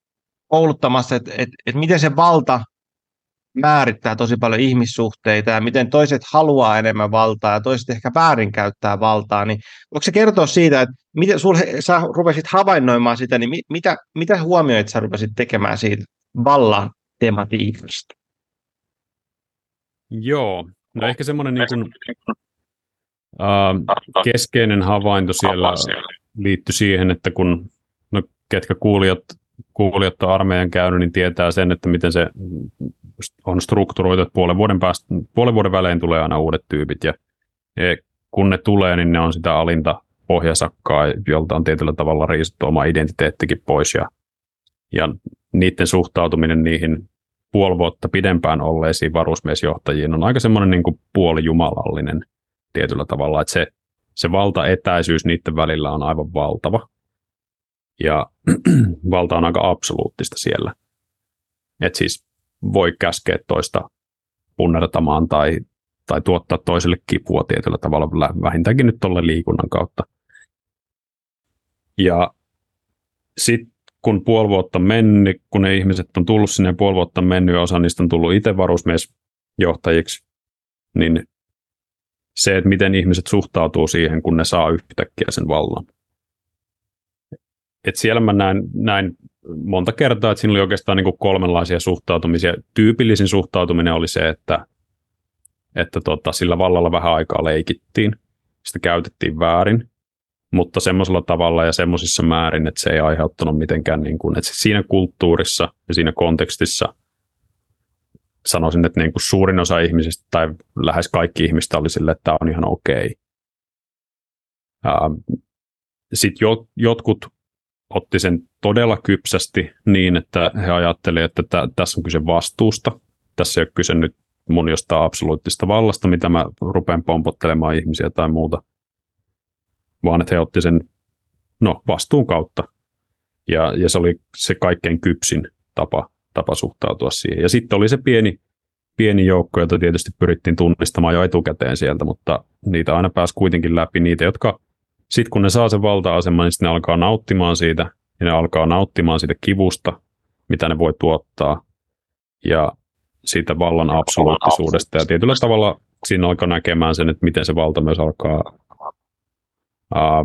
kouluttamassa, että et, et miten se valta määrittää tosi paljon ihmissuhteita ja miten toiset haluaa enemmän valtaa ja toiset ehkä väärinkäyttää valtaa, niin voiko se kertoa siitä, että miten sul, sä rupesit havainnoimaan sitä, niin mitä, mitä huomioit sä rupesit tekemään siitä vallan tematiikasta? Joo, no ehkä semmoinen niin kuin, äh, keskeinen havainto siellä liittyi siihen, että kun no, ketkä kuulijat, kuulijat on armeijan käynyt, niin tietää sen, että miten se on strukturoitu, että puolen vuoden, päästä, puolen vuoden välein tulee aina uudet tyypit. Ja, ja kun ne tulee, niin ne on sitä alinta pohjasakkaa, jolta on tietyllä tavalla riisuttu oma identiteettikin pois. Ja, ja niiden suhtautuminen niihin puoli vuotta pidempään olleisiin varusmiesjohtajiin on aika semmoinen niin kuin puolijumalallinen tietyllä tavalla, että se, se valtaetäisyys niiden välillä on aivan valtava. Ja valta on aika absoluuttista siellä. että siis voi käskeä toista punnertamaan tai, tai tuottaa toiselle kipua tietyllä tavalla, vähintäänkin nyt tuolle liikunnan kautta. Ja sitten kun puoli vuotta mennyt, kun ne ihmiset on tullut sinne puoli vuotta mennyt ja osa niistä on tullut itse varusmiesjohtajiksi, niin se, että miten ihmiset suhtautuu siihen, kun ne saa yhtäkkiä sen vallan. Et siellä mä näin, näin monta kertaa, että siinä oli oikeastaan niin kolmenlaisia suhtautumisia. Tyypillisin suhtautuminen oli se, että, että tota, sillä vallalla vähän aikaa leikittiin, sitä käytettiin väärin, mutta semmoisella tavalla ja semmoisissa määrin, että se ei aiheuttanut mitenkään, niin kuin, että siinä kulttuurissa ja siinä kontekstissa sanoisin, että niin kuin suurin osa ihmisistä tai lähes kaikki ihmistä oli sille, että tämä on ihan okei. Sitten jotkut otti sen todella kypsästi niin, että he ajattelivat, että tä, tässä on kyse vastuusta. Tässä ei ole kyse nyt mun jostain absoluuttista vallasta, mitä mä rupean pompottelemaan ihmisiä tai muuta, vaan että he otti sen no, vastuun kautta. Ja, ja se oli se kaikkein kypsin tapa, tapa suhtautua siihen. Ja sitten oli se pieni, pieni joukko, jota tietysti pyrittiin tunnistamaan jo etukäteen sieltä, mutta niitä aina pääsi kuitenkin läpi niitä, jotka sitten kun ne saa sen valta-aseman, niin ne alkaa nauttimaan siitä, ja ne alkaa nauttimaan siitä kivusta, mitä ne voi tuottaa, ja siitä vallan absoluuttisuudesta. Ja tietyllä tavalla siinä alkaa näkemään sen, että miten se valta myös alkaa ää,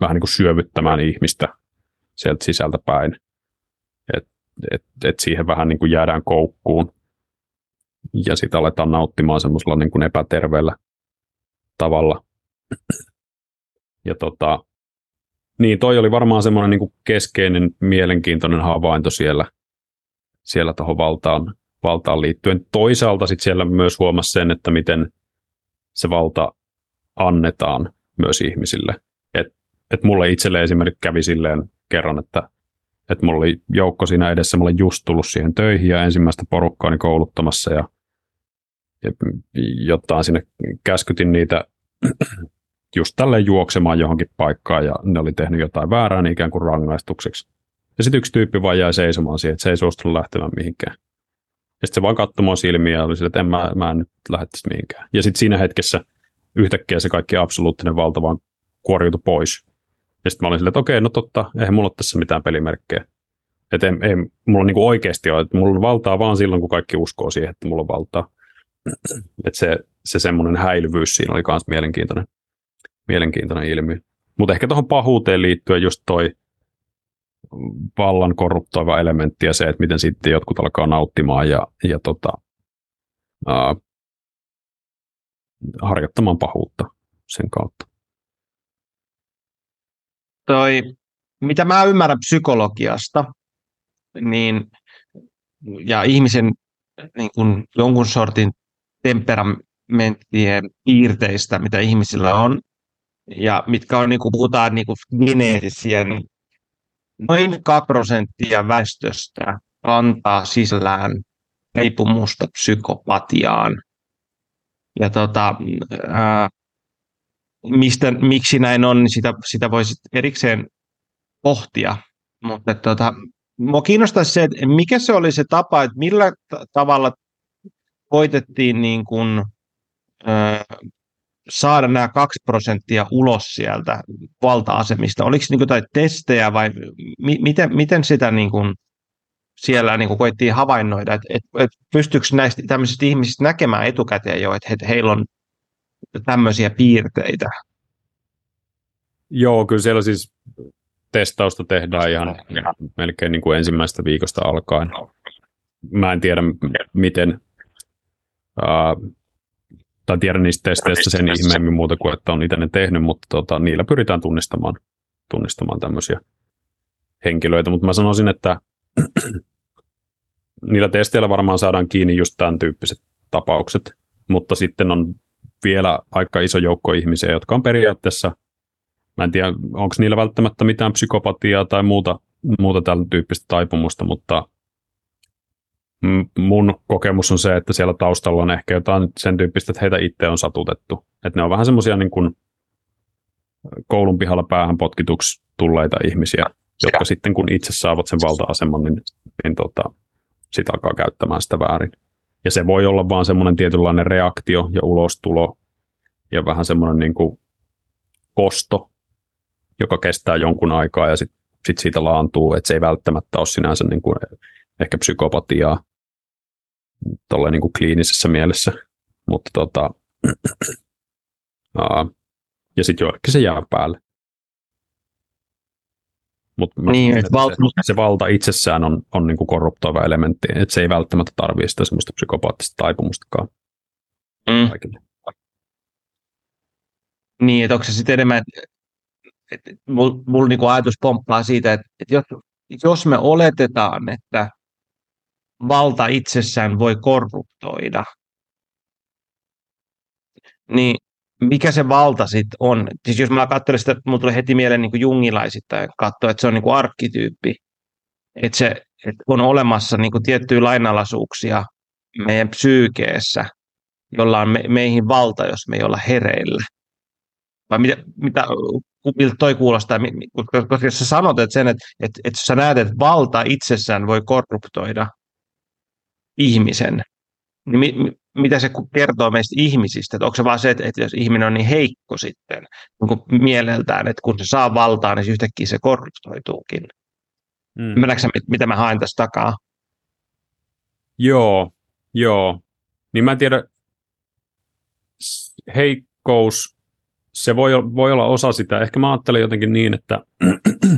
vähän niin kuin syövyttämään ihmistä sieltä sisältä päin. Et, et, et siihen vähän niin kuin jäädään koukkuun ja sitä aletaan nauttimaan semmoisella niin kuin epäterveellä tavalla. Ja tota, niin toi oli varmaan semmoinen niin keskeinen, mielenkiintoinen havainto siellä, siellä tuohon valtaan, valtaan liittyen. Toisaalta sitten siellä myös huomasi sen, että miten se valta annetaan myös ihmisille. Et, et mulle itselle esimerkiksi kävi silleen kerran, että et mulla oli joukko siinä edessä, mulla just tullut siihen töihin ja ensimmäistä porukkaani kouluttamassa ja, ja jotain sinne käskytin niitä just tälle juoksemaan johonkin paikkaan ja ne oli tehnyt jotain väärää niin ikään kuin rangaistukseksi. Ja sitten yksi tyyppi vaan jäi seisomaan siihen, että se ei suostunut lähtemään mihinkään. Ja sitten se vaan katsomaan silmiä ja oli sille, että en mä, mä en nyt lähde mihinkään. Ja sitten siinä hetkessä yhtäkkiä se kaikki absoluuttinen valta vaan kuoriutui pois. Ja sitten mä olin silleen, että okei, no totta, eihän mulla ole tässä mitään pelimerkkejä. Että ei, ei mulla niin oikeasti ole, että mulla on valtaa vaan silloin, kun kaikki uskoo siihen, että mulla on valtaa. Että se, se semmoinen häilyvyys siinä oli myös mielenkiintoinen mielenkiintoinen ilmiö. Mutta ehkä tuohon pahuuteen liittyen just toi vallan korruptoiva elementti ja se, että miten sitten jotkut alkaa nauttimaan ja, ja tota, ää, harjoittamaan pahuutta sen kautta. Toi, mitä mä ymmärrän psykologiasta, niin, ja ihmisen niin kun jonkun sortin temperam, temperamenttien piirteistä, mitä ihmisillä on, ja mitkä on, niin kuin puhutaan niin kuin geneettisiä, niin noin 2 prosenttia väestöstä kantaa sisällään leipumusta psykopatiaan. Ja tota, ää, mistä, miksi näin on, niin sitä, sitä voisi erikseen pohtia. Mutta tota, mua kiinnostaisi se, että mikä se oli se tapa, että millä t- tavalla koitettiin niin kuin, ää, saada nämä kaksi prosenttia ulos sieltä valta-asemista? Oliko niin jotain testejä vai mi- miten, miten sitä niin kuin siellä niin kuin koettiin havainnoida, että, että, että pystyykö näistä tämmöisistä ihmisistä näkemään etukäteen jo, että, että heillä on tämmöisiä piirteitä? Joo, kyllä siellä siis testausta tehdään ihan melkein niin kuin ensimmäistä viikosta alkaen. Mä en tiedä, miten, uh, tai tiedän niistä testeistä sen ihmeemmin muuta kuin, että on itse ne tehnyt, mutta tota, niillä pyritään tunnistamaan, tunnistamaan tämmöisiä henkilöitä. Mutta mä sanoisin, että niillä testeillä varmaan saadaan kiinni just tämän tyyppiset tapaukset, mutta sitten on vielä aika iso joukko ihmisiä, jotka on periaatteessa, mä en tiedä, onko niillä välttämättä mitään psykopatiaa tai muuta, muuta tällä tyyppistä taipumusta, mutta mun kokemus on se, että siellä taustalla on ehkä jotain sen tyyppistä, että heitä itse on satutettu. Että ne on vähän semmoisia niin koulun pihalla päähän potkituksi tulleita ihmisiä, jotka sitten kun itse saavat sen valta-aseman, niin, niin tota, sitä alkaa käyttämään sitä väärin. Ja se voi olla vaan semmoinen tietynlainen reaktio ja ulostulo ja vähän semmoinen niin kuin kosto, joka kestää jonkun aikaa ja sitten sit siitä laantuu, että se ei välttämättä ole sinänsä niin kuin ehkä psykopatiaa tuolla niin kuin kliinisessä mielessä, mutta tota, ja sitten joillekin se jää päälle. Mutta niin, että val- se, se valta itsessään on, on niin kuin korruptoiva elementti, että se ei välttämättä tarvitse sitä semmoista psykopaattista taipumustakaan mm. kaikille. Niin, että onko se sitten enemmän, että, että mulla mul niinku ajatus pomppaa siitä, että, että jos, jos me oletetaan, että valta itsessään voi korruptoida, niin mikä se valta sitten on. Siis jos mä katselen sitä, mulla tulee heti mieleen niin jungilaisittain katsoa, että se on niin kuin arkkityyppi. Että se että on olemassa niin kuin tiettyjä lainalaisuuksia meidän psyykeessä, jolla on me, meihin valta, jos me ei olla hereillä. Vai mitä, mitä miltä toi kuulostaa, koska jos sä sanot että sen, että, että, että sä näet, että valta itsessään voi korruptoida ihmisen, niin mi, mitä se kertoo meistä ihmisistä? Että onko se vaan se, että, että jos ihminen on niin heikko sitten niin mieleltään, että kun se saa valtaa, niin yhtäkkiä se korruptoituukin. Mm. Ymmärrätkö mitä mä haen tässä takaa? Joo, joo. Niin mä en tiedä, heikkous, se voi, voi olla osa sitä. Ehkä mä ajattelen jotenkin niin, että,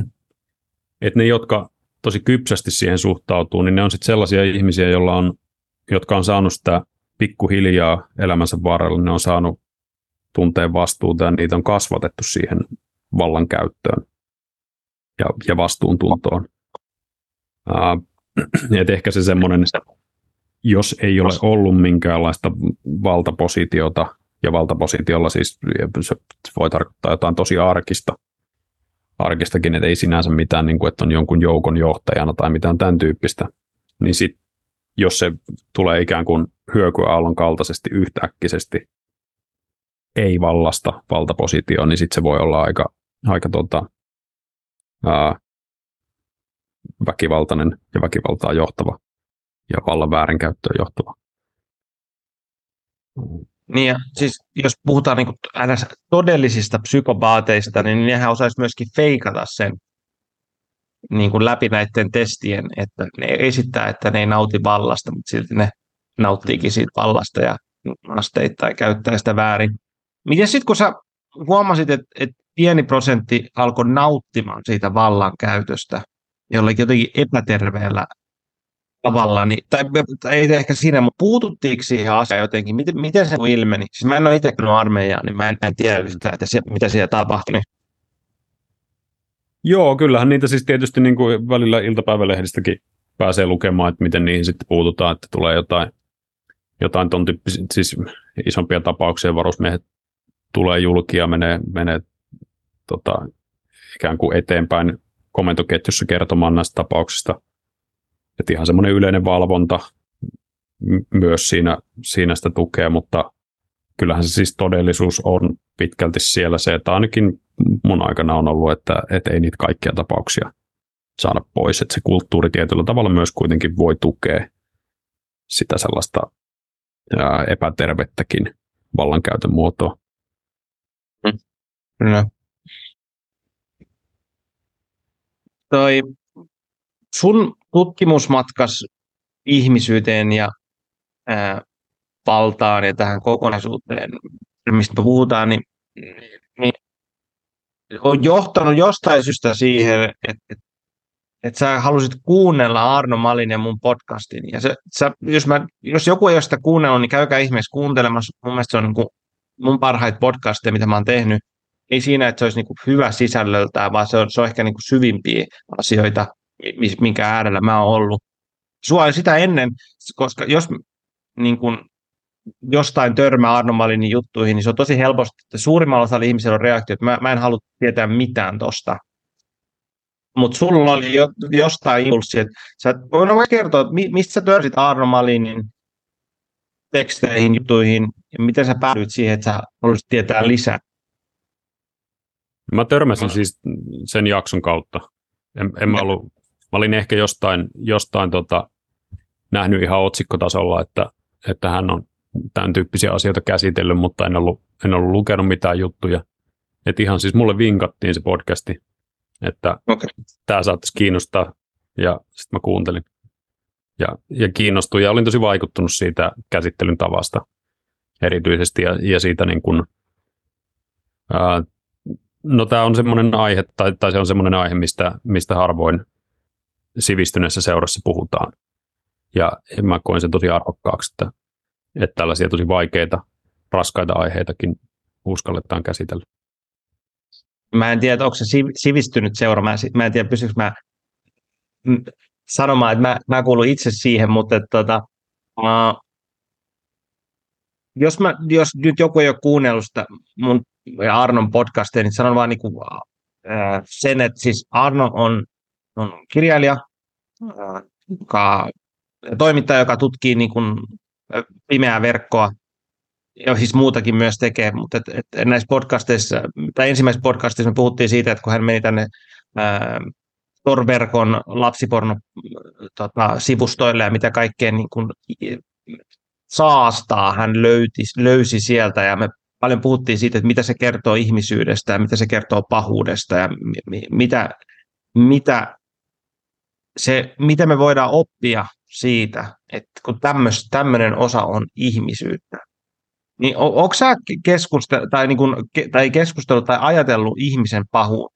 että ne, jotka tosi kypsästi siihen suhtautuu, niin ne on sitten sellaisia ihmisiä, joilla on, jotka on saanut sitä pikkuhiljaa elämänsä varrella ne on saanut tunteen vastuuta ja niitä on kasvatettu siihen vallan käyttöön ja, ja vastuuntuntoon. Uh, et ehkä se semmoinen, jos ei ole ollut minkäänlaista valtapositiota, ja valtapositiolla siis se voi tarkoittaa jotain tosi arkista, arkistakin, että ei sinänsä mitään, niin kuin, että on jonkun joukon johtajana tai mitään tämän tyyppistä, niin sit, jos se tulee ikään kuin hyökyaallon kaltaisesti yhtäkkisesti ei vallasta valtapositioon, niin sitten se voi olla aika, aika tota, ää, väkivaltainen ja väkivaltaa johtava ja vallan väärinkäyttöön johtava. Niin ja siis jos puhutaan niin kuin todellisista psykopaateista, niin nehän osaisi myöskin feikata sen niin kuin läpi näiden testien, että ne esittää, että ne ei nauti vallasta, mutta silti ne nauttiikin siitä vallasta ja asteittain käyttää sitä väärin. Miten sitten kun sä huomasit, että, että pieni prosentti alkoi nauttimaan siitä vallan käytöstä jollakin jotenkin epäterveellä tavalla, niin, tai, tai ei ehkä siinä, mutta puututtiinko siihen asiaan jotenkin? Miten, miten se ilmeni? Siis mä en ole itse käynyt armeijaa, niin mä en, en tiedä, että se, mitä siellä tapahtui. Joo, kyllähän niitä siis tietysti niin kuin välillä iltapäivälehdistäkin pääsee lukemaan, että miten niihin sitten puututaan, että tulee jotain jotain ton tyyppisiä, siis isompia tapauksia, varusmiehet tulee julki ja menee, menee tota, ikään kuin eteenpäin komentoketjussa kertomaan näistä tapauksista. Et ihan semmoinen yleinen valvonta myös siinä, siinä sitä tukee, mutta kyllähän se siis todellisuus on pitkälti siellä se, että ainakin mun aikana on ollut, että, että ei niitä kaikkia tapauksia saada pois, että se kulttuuri tietyllä tavalla myös kuitenkin voi tukea sitä sellaista ää, epätervettäkin vallankäytön muotoa. Kyllä. Toi sun tutkimusmatkas ihmisyyteen ja ää, valtaan ja tähän kokonaisuuteen, mistä puhutaan, niin, niin on johtanut jostain syystä siihen, että, että, että sä halusit kuunnella Arno Malin ja mun podcastin. Ja se, sä, jos, mä, jos joku ei ole sitä kuunnellut, niin käykää ihmeessä kuuntelemassa. Mun mielestä se on niin kuin mun parhaita podcasteja, mitä mä oon tehnyt. Ei siinä, että se olisi niin kuin hyvä sisällöltään, vaan se on, se on ehkä niin kuin syvimpiä asioita, minkä äärellä mä oon ollut. Sua sitä ennen, koska jos niin kuin, jostain törmää Arno Malinin juttuihin, niin se on tosi helposti, että suurimmalla osalla ihmisillä on reaktio, että mä, mä en halua tietää mitään tosta. Mutta sulla oli jo, jostain impulssi, että sä voin kertoa, että mistä sä törsit Arno Malinin teksteihin, juttuihin, ja miten sä päädyit siihen, että sä haluaisit tietää lisää? Mä törmäsin siis sen jakson kautta. En, en mä, ollut, mä olin ehkä jostain, jostain tota, nähnyt ihan otsikkotasolla, että, että hän on tämän tyyppisiä asioita käsitellyt, mutta en ollut, en ollut lukenut mitään juttuja. Et ihan siis mulle vinkattiin se podcasti, että okay. tämä saattaisi kiinnostaa, ja sitten mä kuuntelin. Ja, ja kiinnostuin, ja olin tosi vaikuttunut siitä käsittelyn tavasta erityisesti, ja, ja siitä niin kun, ää, no tämä on semmoinen aihe, tai, tai se on semmoinen aihe, mistä, mistä harvoin sivistyneessä seurassa puhutaan. Ja mä koin sen tosi arvokkaaksi, että että tällaisia tosi vaikeita, raskaita aiheitakin uskalletaan käsitellä. Mä en tiedä, onko se sivistynyt seura. Mä, mä en tiedä, pystyykö mä sanomaan, että mä, mä kuulun itse siihen, mutta että, tota, uh, jos, mä, jos nyt joku ei ole kuunnellut sitä mun ja Arnon podcastia, niin sanon vaan niin kuin, uh, sen, että siis Arno on, on kirjailija, uh, joka, toimittaja, joka tutkii niin kuin pimeää verkkoa, ja siis muutakin myös tekee, mutta et, et näissä podcasteissa, tai ensimmäisessä podcastissa me puhuttiin siitä, että kun hän meni tänne ää, Torverkon lapsiporno tota, sivustoille ja mitä kaikkea niin kun, saastaa hän löyti, löysi sieltä. Ja me paljon puhuttiin siitä, että mitä se kertoo ihmisyydestä ja mitä se kertoo pahuudesta ja mitä, mitä, se, mitä me voidaan oppia siitä, että kun tämmöinen osa on ihmisyyttä, niin on, onko sä keskustel, tai, niin kun, tai keskustellut tai ajatellut ihmisen pahuun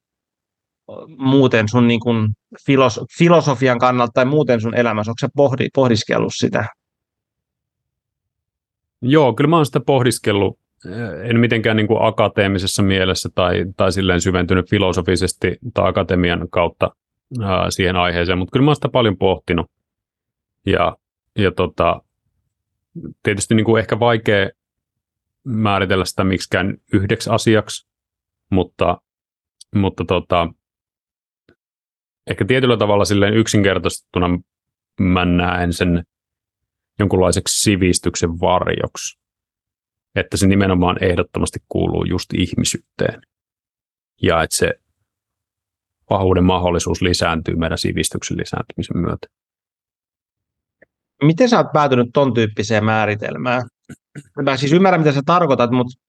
muuten sun niin kun filos, filosofian kannalta tai muuten sun elämässä, onko sä pohdi, pohdiskellut sitä? Joo, kyllä mä oon sitä pohdiskellut, en mitenkään niin kuin akateemisessa mielessä tai, tai silleen syventynyt filosofisesti tai akatemian kautta ää, siihen aiheeseen, mutta kyllä mä oon sitä paljon pohtinut. Ja, ja tota, tietysti niin kuin ehkä vaikea määritellä sitä miksikään yhdeksi asiaksi, mutta, mutta tota, ehkä tietyllä tavalla silleen yksinkertaistettuna mä näen sen jonkunlaiseksi sivistyksen varjoksi. Että se nimenomaan ehdottomasti kuuluu just ihmisyyteen. Ja että se pahuuden mahdollisuus lisääntyy meidän sivistyksen lisääntymisen myötä miten sä oot päätynyt ton tyyppiseen määritelmään? Mä siis ymmärrän, mitä sä tarkoitat, mutta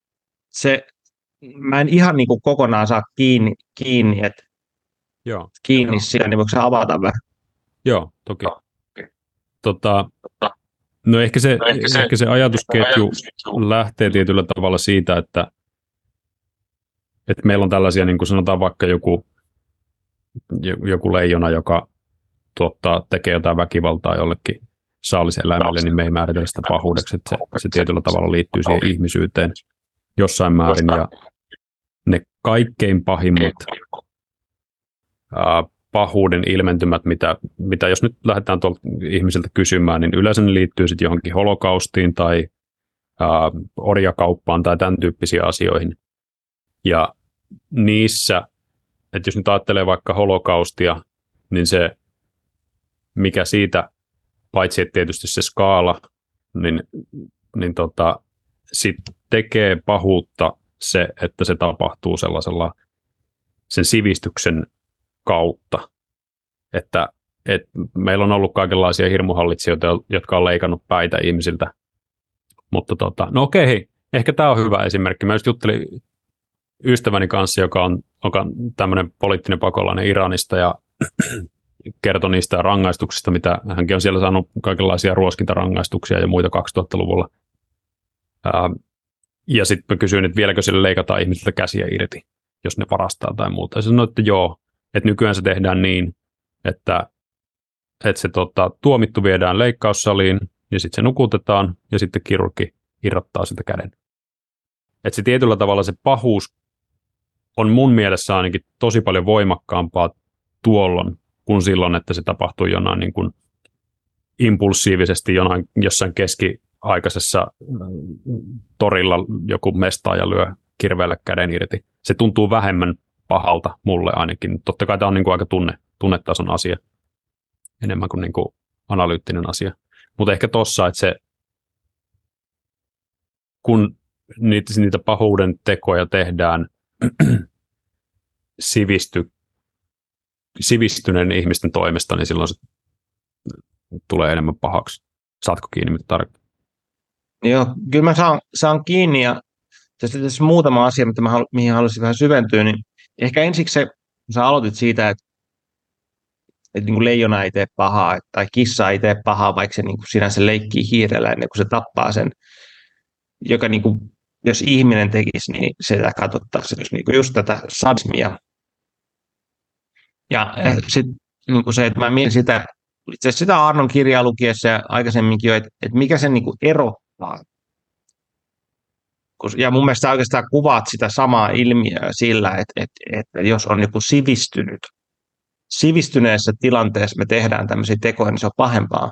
se, mä en ihan niin kuin kokonaan saa kiinni, kiinni että Joo. kiinni Joo. siitä, niin voiko sä avata vähän? Joo, toki. Tota, no ehkä se, no ehkä se, ehkä se ajatusketju lähtee tietyllä tavalla siitä, että, että meillä on tällaisia, niin kuin sanotaan vaikka joku, joku leijona, joka tuottaa, tekee jotain väkivaltaa jollekin saaliseläimelle, niin me ei määritellä sitä pahuudeksi, että se, se tietyllä tavalla liittyy siihen ihmisyyteen jossain määrin. Ja ne kaikkein pahimmat ää, pahuuden ilmentymät, mitä, mitä jos nyt lähdetään tuolta ihmisiltä kysymään, niin yleensä ne liittyy sitten johonkin holokaustiin tai ää, orjakauppaan tai tämän tyyppisiin asioihin. Ja niissä, että jos nyt ajattelee vaikka holokaustia, niin se, mikä siitä, paitsi että tietysti se skaala, niin, niin tota, sit tekee pahuutta se, että se tapahtuu sellaisella sen sivistyksen kautta, että et meillä on ollut kaikenlaisia hirmuhallitsijoita, jotka on leikannut päitä ihmisiltä. Mutta tota, no okei, hei, ehkä tämä on hyvä esimerkki. Mä just juttelin ystäväni kanssa, joka on, on tämmöinen poliittinen pakolainen Iranista ja kertoi niistä rangaistuksista, mitä hänkin on siellä saanut kaikenlaisia ruoskintarangaistuksia ja muita 2000-luvulla. Ää, ja sitten mä kysyin, että vieläkö sille leikataan ihmisiltä käsiä irti, jos ne varastaa tai muuta. Ja sanoi, että joo, että nykyään se tehdään niin, että, että se tota, tuomittu viedään leikkaussaliin ja sitten se nukutetaan ja sitten kirurgi irrottaa sitä käden. Että se tietyllä tavalla se pahuus on mun mielessä ainakin tosi paljon voimakkaampaa tuolloin kuin silloin, että se tapahtuu jonain niin kuin impulsiivisesti jonain, jossain keskiaikaisessa torilla joku mestaa ja lyö kirveelle käden irti. Se tuntuu vähemmän pahalta mulle ainakin. Totta kai tämä on niin kuin aika tunne, tunnetason asia enemmän kuin, niin kuin analyyttinen asia. Mutta ehkä tossa, että se, kun niitä, niitä pahuuden tekoja tehdään sivisty, sivistyneen ihmisten toimesta, niin silloin se tulee enemmän pahaksi. Saatko kiinni, mitä tarkoittaa? Joo, kyllä mä saan, saan kiinni ja tässä, tässä muutama asia, mitä mä halu, mihin haluaisin vähän syventyä, niin ehkä ensiksi se, sä aloitit siitä, että, että niin kuin leijona ei tee pahaa, tai kissa ei tee pahaa, vaikka se niin kuin sinänsä leikkii hiirellä ennen kuin se tappaa sen, joka niin kuin, jos ihminen tekisi, niin se katsottaisiin niin kuin just tätä sadismia. Ja mm. sitten niin se, että mä mietin sitä, itse asiassa sitä Arnon kirjaa lukiessa ja aikaisemminkin jo, että, että mikä sen niin kuin erottaa ja mun mielestä oikeastaan kuvaat sitä samaa ilmiöä sillä, että, että, että jos on joku sivistynyt, sivistyneessä tilanteessa me tehdään tämmöisiä tekoja, niin se on pahempaa.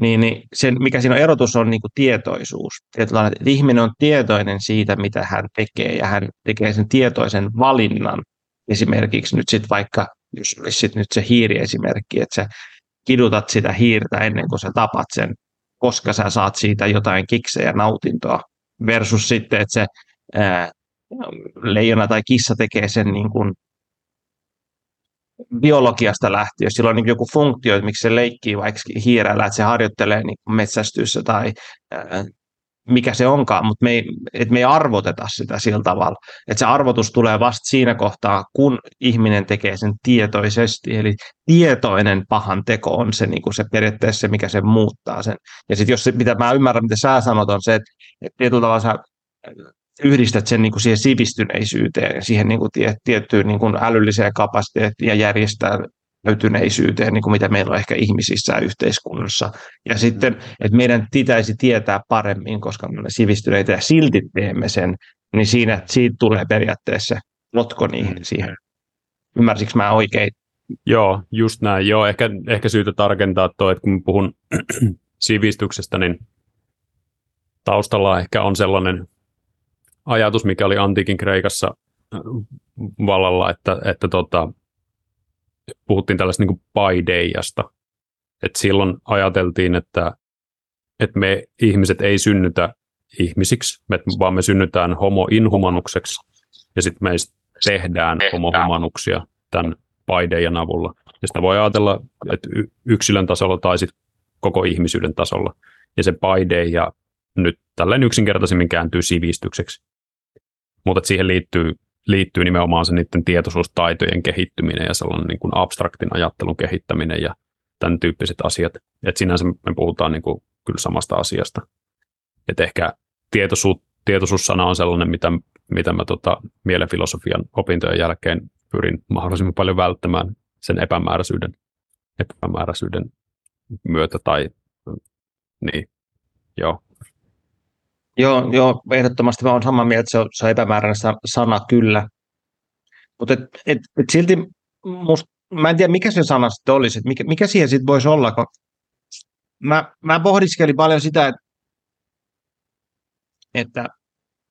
Niin, niin sen, mikä siinä on erotus, on niin kuin tietoisuus. Tietyllä, että ihminen on tietoinen siitä, mitä hän tekee, ja hän tekee sen tietoisen valinnan. Esimerkiksi nyt sitten vaikka, jos olisi sit nyt se hiiriesimerkki, että sä kidutat sitä hiirtä ennen kuin sä tapat sen, koska sä saat siitä jotain kiksejä nautintoa versus sitten, että se ää, leijona tai kissa tekee sen niin kuin biologiasta lähtien, jos sillä on niin joku funktio, että miksi se leikkii vaikka hiirellä, että se harjoittelee niin metsästyssä tai ää, mikä se onkaan, mutta me ei, et me ei arvoteta sitä sillä tavalla. Että se arvotus tulee vasta siinä kohtaa, kun ihminen tekee sen tietoisesti. Eli tietoinen pahan teko on se, niin kuin se periaatteessa se, mikä se muuttaa sen. Ja sitten jos se, mitä mä ymmärrän, mitä sä sanot, on se, että, että tietyllä tavalla sä yhdistät sen niin kuin siihen sivistyneisyyteen ja siihen niin kuin tiettyyn niin kuin älylliseen kapasiteettiin ja järjestää löytyneisyyteen, niin kuin mitä meillä on ehkä ihmisissä yhteiskunnassa. Ja sitten, että meidän pitäisi tietää paremmin, koska me olemme sivistyneitä ja silti teemme sen, niin siinä, siitä tulee periaatteessa lotko niihin siihen. Ymmärsikö mä oikein? Joo, just näin. Joo, ehkä, ehkä syytä tarkentaa tuo, että kun puhun sivistyksestä, niin taustalla ehkä on sellainen ajatus, mikä oli antiikin Kreikassa vallalla, että, että tota, puhuttiin tällaista niin paideijasta. että silloin ajateltiin, että, että me ihmiset ei synnytä ihmisiksi, vaan me synnytään homo inhumanukseksi ja sitten me tehdään homo humanuksia tämän paideijan avulla. Ja sitä voi ajatella, että yksilön tasolla tai sitten koko ihmisyyden tasolla. Ja se paideija nyt tälleen yksinkertaisemmin kääntyy sivistykseksi. Mutta siihen liittyy liittyy nimenomaan se niiden tietoisuustaitojen kehittyminen ja sellainen niin kuin abstraktin ajattelun kehittäminen ja tämän tyyppiset asiat. Että sinänsä me puhutaan niin kuin kyllä samasta asiasta. Että ehkä tietoisuus, tietoisuussana on sellainen, mitä, mitä mä tota, mielenfilosofian opintojen jälkeen pyrin mahdollisimman paljon välttämään sen epämääräisyyden, epämääräisyyden myötä tai niin, joo. Joo, joo, ehdottomasti mä olen samaa mieltä, että se on, se on epämääräinen sana kyllä. Mutta et, et, et silti musta, mä en tiedä mikä se sana sitten olisi, mikä, mikä siihen sitten voisi olla, kun mä, mä pohdiskelin paljon sitä, että että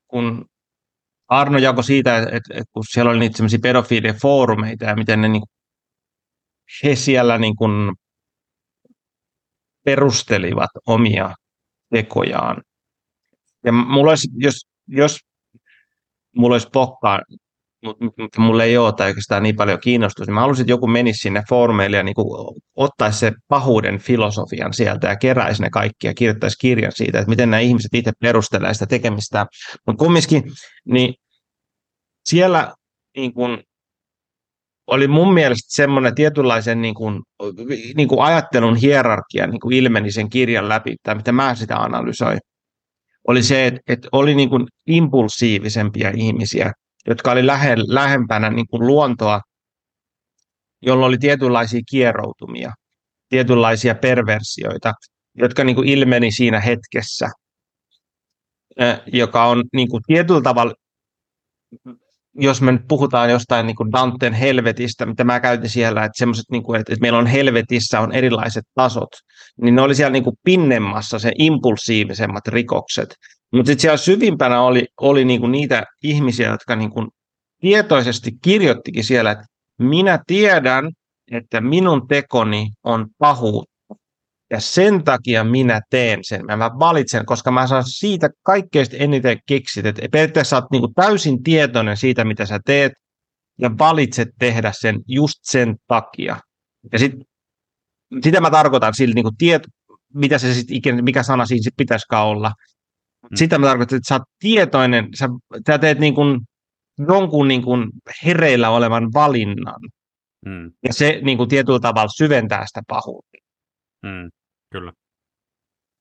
kun Arno jako siitä, että, että kun siellä oli niitä semmoisia pedofiilien foorumeita ja miten ne niin, he siellä niin kuin perustelivat omia tekojaan. Ja mulla olisi, jos, jos mulla olisi pokkaa, mutta mut mulla ei ole tai oikeastaan niin paljon kiinnostusta, niin mä haluaisin, että joku menisi sinne foorumeille ja niin kuin ottaisi se pahuuden filosofian sieltä ja keräisi ne kaikki ja kirjoittaisi kirjan siitä, että miten nämä ihmiset itse perustelee sitä tekemistä. Mutta kumminkin, niin siellä niin kuin, oli mun mielestä semmoinen tietynlaisen niin kuin, niin kuin ajattelun hierarkia niin kuin ilmeni sen kirjan läpi, tai mitä mä sitä analysoin, oli se, että, että oli niin kuin impulsiivisempia ihmisiä, jotka oli lähe, lähempänä niin kuin luontoa, jolla oli tietynlaisia kieroutumia, tietynlaisia perversioita, jotka niin kuin ilmeni siinä hetkessä, joka on niin kuin tietyllä tavalla jos me nyt puhutaan jostain niin kuin Danten helvetistä, mitä mä käytin siellä, että semmoiset, niin kuin, että meillä on helvetissä on erilaiset tasot, niin ne oli siellä niin kuin pinnemmassa se impulsiivisemmat rikokset. Mutta sitten siellä syvimpänä oli, oli niin kuin niitä ihmisiä, jotka niin kuin tietoisesti kirjoittikin siellä, että minä tiedän, että minun tekoni on pahuutta ja sen takia minä teen sen. Mä valitsen, koska mä saan siitä kaikkein eniten keksit. Että periaatteessa olet niin täysin tietoinen siitä, mitä sä teet, ja valitset tehdä sen just sen takia. Ja sit, sitä mä tarkoitan sillä niin kuin tiet, mitä se sit ikinä, mikä sana siinä sit pitäisikään olla. Mm. Sitä mä tarkoitan, että sä oot tietoinen, sä, sä teet niin kuin jonkun niin kuin hereillä olevan valinnan. Mm. Ja se niin kuin tietyllä tavalla syventää sitä pahuutta. Mm, kyllä.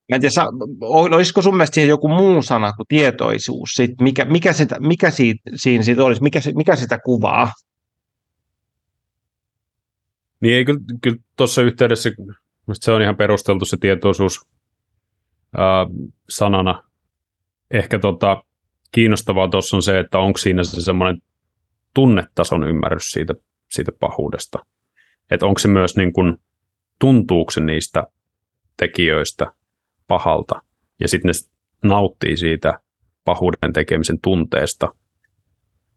Mä en tiedä, olisiko sun mielestä siihen joku muu sana kuin tietoisuus? Sit, mikä, mikä, sitä, mikä siitä, siinä siitä olisi? Mikä, mikä sitä kuvaa? Niin ei kyllä, kyllä tuossa yhteydessä, se on ihan perusteltu se tietoisuus ää, sanana. Ehkä tota, kiinnostavaa tuossa on se, että onko siinä se semmoinen tunnetason ymmärrys siitä, siitä pahuudesta. Että onko se myös niin kuin, tuntuuko se niistä tekijöistä pahalta, ja sitten ne nauttii siitä pahuuden tekemisen tunteesta.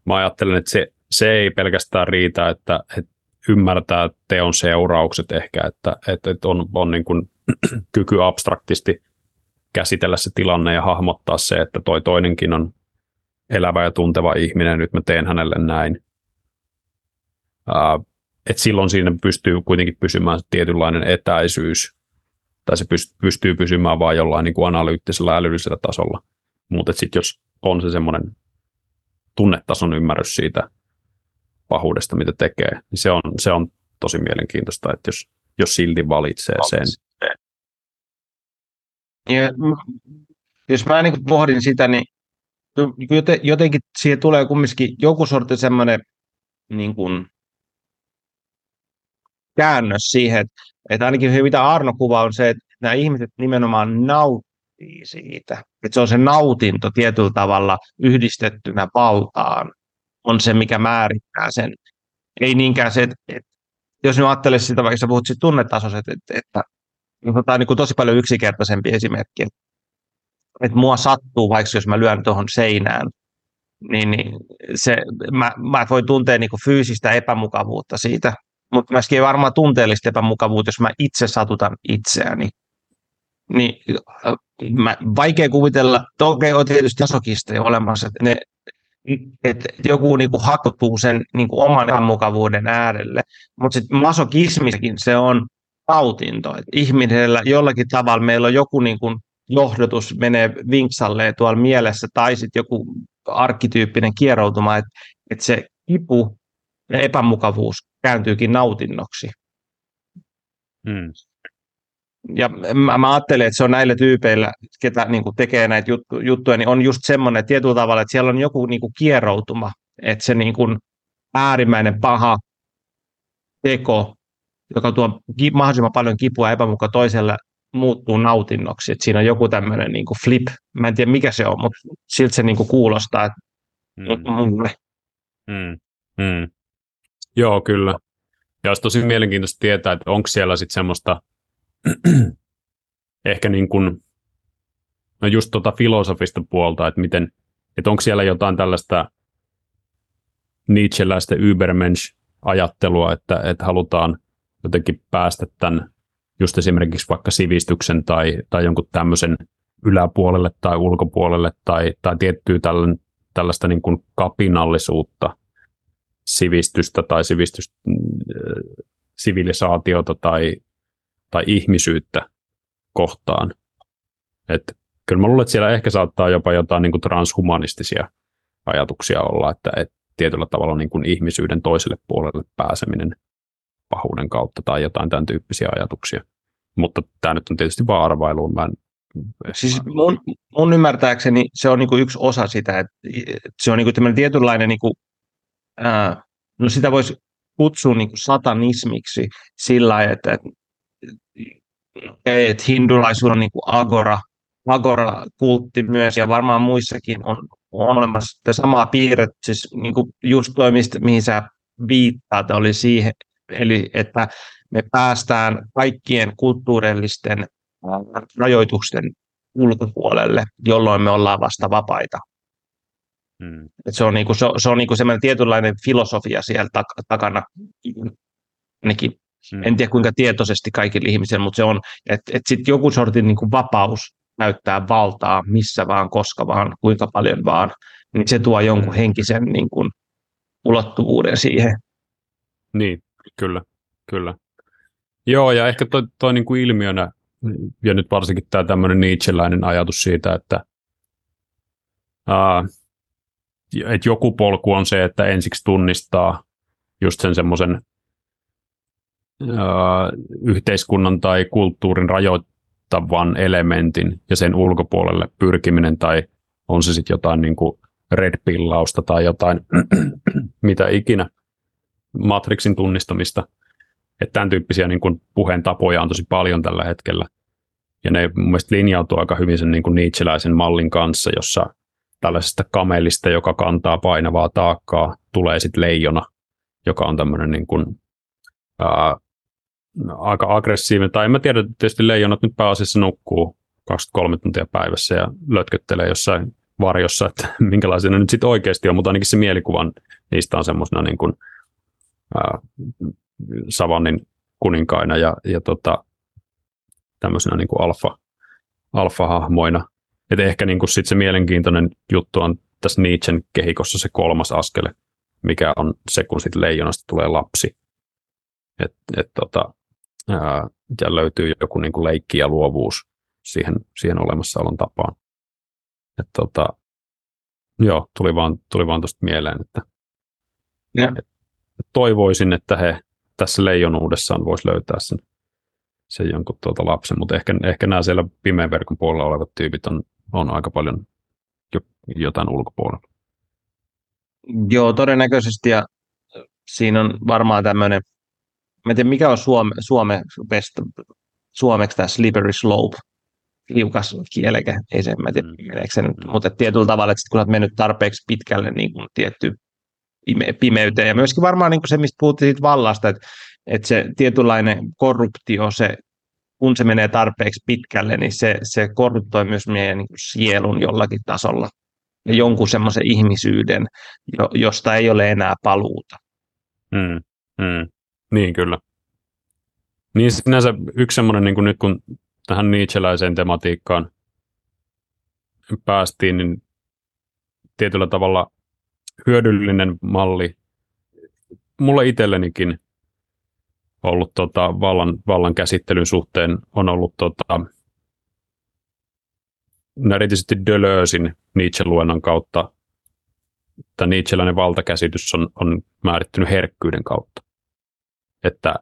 Mä ajattelen, että se, se ei pelkästään riitä, että, että ymmärtää teon seuraukset ehkä, että, että, että on, on niin kuin kyky abstraktisti käsitellä se tilanne ja hahmottaa se, että toi toinenkin on elävä ja tunteva ihminen, nyt mä teen hänelle näin. Että silloin siinä pystyy kuitenkin pysymään tietynlainen etäisyys, tai se pystyy pysymään vain jollain niin kuin analyyttisellä älyllisellä tasolla. Mutta sitten jos on se semmoinen tunnetason ymmärrys siitä pahuudesta, mitä tekee, niin se on, se on tosi mielenkiintoista, että jos, jos silti valitsee sen. Ja, jos mä niin pohdin sitä, niin jotenkin siihen tulee kumminkin joku sorti semmoinen niin kuin käännös siihen, että, että ainakin se, mitä Arno kuvaa, on se, että nämä ihmiset nimenomaan nauttii siitä. Että se on se nautinto tietyllä tavalla yhdistettynä valtaan, on se, mikä määrittää sen. Ei niinkään se, että, että jos nyt ajattelee sitä, vaikka sä puhut siitä tunnetasoiset, että, että tämä on niin kuin tosi paljon yksinkertaisempi esimerkki, että, että mua sattuu, vaikka jos mä lyön tuohon seinään, niin, niin se, mä, mä voin tuntea niin kuin fyysistä epämukavuutta siitä, mutta myöskin varmaan tunteellista epämukavuutta, jos mä itse satutan itseäni. Niin äh, mä, vaikea kuvitella, toki on tietysti tasokisteja olemassa, että ne, että joku niinku hakuttuu sen niinku oman epämukavuuden äärelle, mutta sitten masokismissakin se on tautinto, että ihmisellä jollakin tavalla meillä on joku niinku johdotus menee vinksalleen tuolla mielessä, tai sitten joku arkkityyppinen kieroutuma, että, että se kipu ja epämukavuus kääntyykin nautinnoksi. Hmm. Ja mä, mä ajattelen, että se on näillä tyypeillä, ketä niin kuin tekee näitä juttu, juttuja, niin on just semmoinen tietyllä tavalla, että siellä on joku niin kuin kieroutuma, että se niin kuin äärimmäinen paha teko, joka tuo mahdollisimman paljon kipua ja epämuka toiselle, muuttuu nautinnoksi. Että siinä on joku tämmöinen niin flip. Mä en tiedä mikä se on, mutta siltä se niin kuin kuulostaa että mm. Mm. Mm. Joo, kyllä. Ja olisi tosi mielenkiintoista tietää, että onko siellä sitten semmoista ehkä niin kuin no just tuota filosofista puolta, että miten, että onko siellä jotain tällaista Nietzscheläistä Übermensch-ajattelua, että, että halutaan jotenkin päästä tämän just esimerkiksi vaikka sivistyksen tai, tai jonkun tämmöisen yläpuolelle tai ulkopuolelle tai, tai tiettyä tällaista niin kuin kapinallisuutta, sivistystä tai sivistys, sivilisaatiota tai, tai ihmisyyttä kohtaan. Et kyllä mä luulen, että siellä ehkä saattaa jopa jotain niin kuin transhumanistisia ajatuksia olla, että, että tietyllä tavalla niin kuin ihmisyyden toiselle puolelle pääseminen pahuuden kautta tai jotain tämän tyyppisiä ajatuksia. Mutta tämä nyt on tietysti vaan arvailuun. Mä en, siis mun, mun ymmärtääkseni se on niin kuin yksi osa sitä, että se on niin kuin tietynlainen, niin kuin, ää, no sitä voisi kutsua niin kuin satanismiksi sillä että, että, että hindulaisuus on niin kuin agora, agora-kultti myös, ja varmaan muissakin on, on olemassa samaa piirrettä, siis niin kuin just toi, mistä, mihin sä viittaat, oli siihen, eli että me päästään kaikkien kulttuurillisten rajoitusten ulkopuolelle, jolloin me ollaan vasta vapaita. Hmm. Et se on, niinku, se, se on niinku semmoinen tietynlainen filosofia siellä tak- takana, ainakin hmm. en tiedä kuinka tietoisesti kaikille ihmisille, mutta se on, että et sitten joku sortin niinku vapaus näyttää valtaa missä vaan, koska vaan, kuinka paljon vaan, niin se tuo jonkun hmm. henkisen niinku, ulottuvuuden siihen. Niin, kyllä, kyllä. Joo, ja ehkä toi, toi niin kuin ilmiönä, ja nyt varsinkin tämä tämmöinen Nietzscheläinen ajatus siitä, että ää, että joku polku on se, että ensiksi tunnistaa just sen semmoisen yhteiskunnan tai kulttuurin rajoittavan elementin ja sen ulkopuolelle pyrkiminen tai on se sitten jotain niin kuin red-pillausta tai jotain mitä ikinä, Matrixin tunnistamista. Että tämän tyyppisiä niin kuin puheen tapoja on tosi paljon tällä hetkellä. Ja ne mun mielestä linjautuu aika hyvin sen niin kuin mallin kanssa, jossa tällaisesta kamelista, joka kantaa painavaa taakkaa, tulee sitten leijona, joka on tämmöinen niin kuin, ää, aika aggressiivinen. Tai en mä tiedä, tietysti leijonat nyt pääasiassa nukkuu 23 tuntia päivässä ja lötköttelee jossain varjossa, että minkälaisia ne nyt sitten oikeasti on, mutta ainakin se mielikuvan niistä on semmoisena niin kuin, ää, savannin kuninkaina ja, ja tota, tämmöisenä niin kuin alfa, alfa-hahmoina. Et ehkä niin kuin sit se mielenkiintoinen juttu on tässä Nietzschen kehikossa se kolmas askele, mikä on se, kun sitten leijonasta tulee lapsi. Et, et tota, ää, ja löytyy joku niin kuin leikki ja luovuus siihen, siihen olemassaolon tapaan. Et tota, joo, tuli vaan, tuli vaan tuosta mieleen, että ja. et, toivoisin, että he tässä leijonuudessaan voisi löytää sen, sen jonkun tuota lapsen, mutta ehkä, ehkä nämä siellä pimeän verkon puolella olevat tyypit on, on aika paljon jo, jotain ulkopuolella. Joo, todennäköisesti ja siinä on varmaan tämmöinen, mä en tiedä mikä on suome, suome best, suomeksi tämä slippery slope, liukas kieleke, ei se, mä tiedä, mm. se nyt, mutta tietyllä tavalla, että sit kun olet mennyt tarpeeksi pitkälle niin kuin tietty pimeyteen. Ja myöskin varmaan niin kuin se, mistä puhuttiin siitä vallasta, että, että se tietynlainen korruptio, se, kun se menee tarpeeksi pitkälle, niin se, se korruptoi myös meidän niin sielun jollakin tasolla. Ja jonkun semmoisen ihmisyyden, josta ei ole enää paluuta. Mm, mm. Niin, kyllä. Niin sinänsä yksi semmoinen, niin kuin nyt kun tähän Nietzscheläiseen tematiikkaan päästiin, niin tietyllä tavalla hyödyllinen malli mulle itsellenikin ollut tota, vallan, vallan käsittelyn suhteen on ollut tota, erityisesti Deleuzein Nietzsche-luennon kautta tämä Nietzscheläinen valtakäsitys on, on määrittynyt herkkyyden kautta. Että,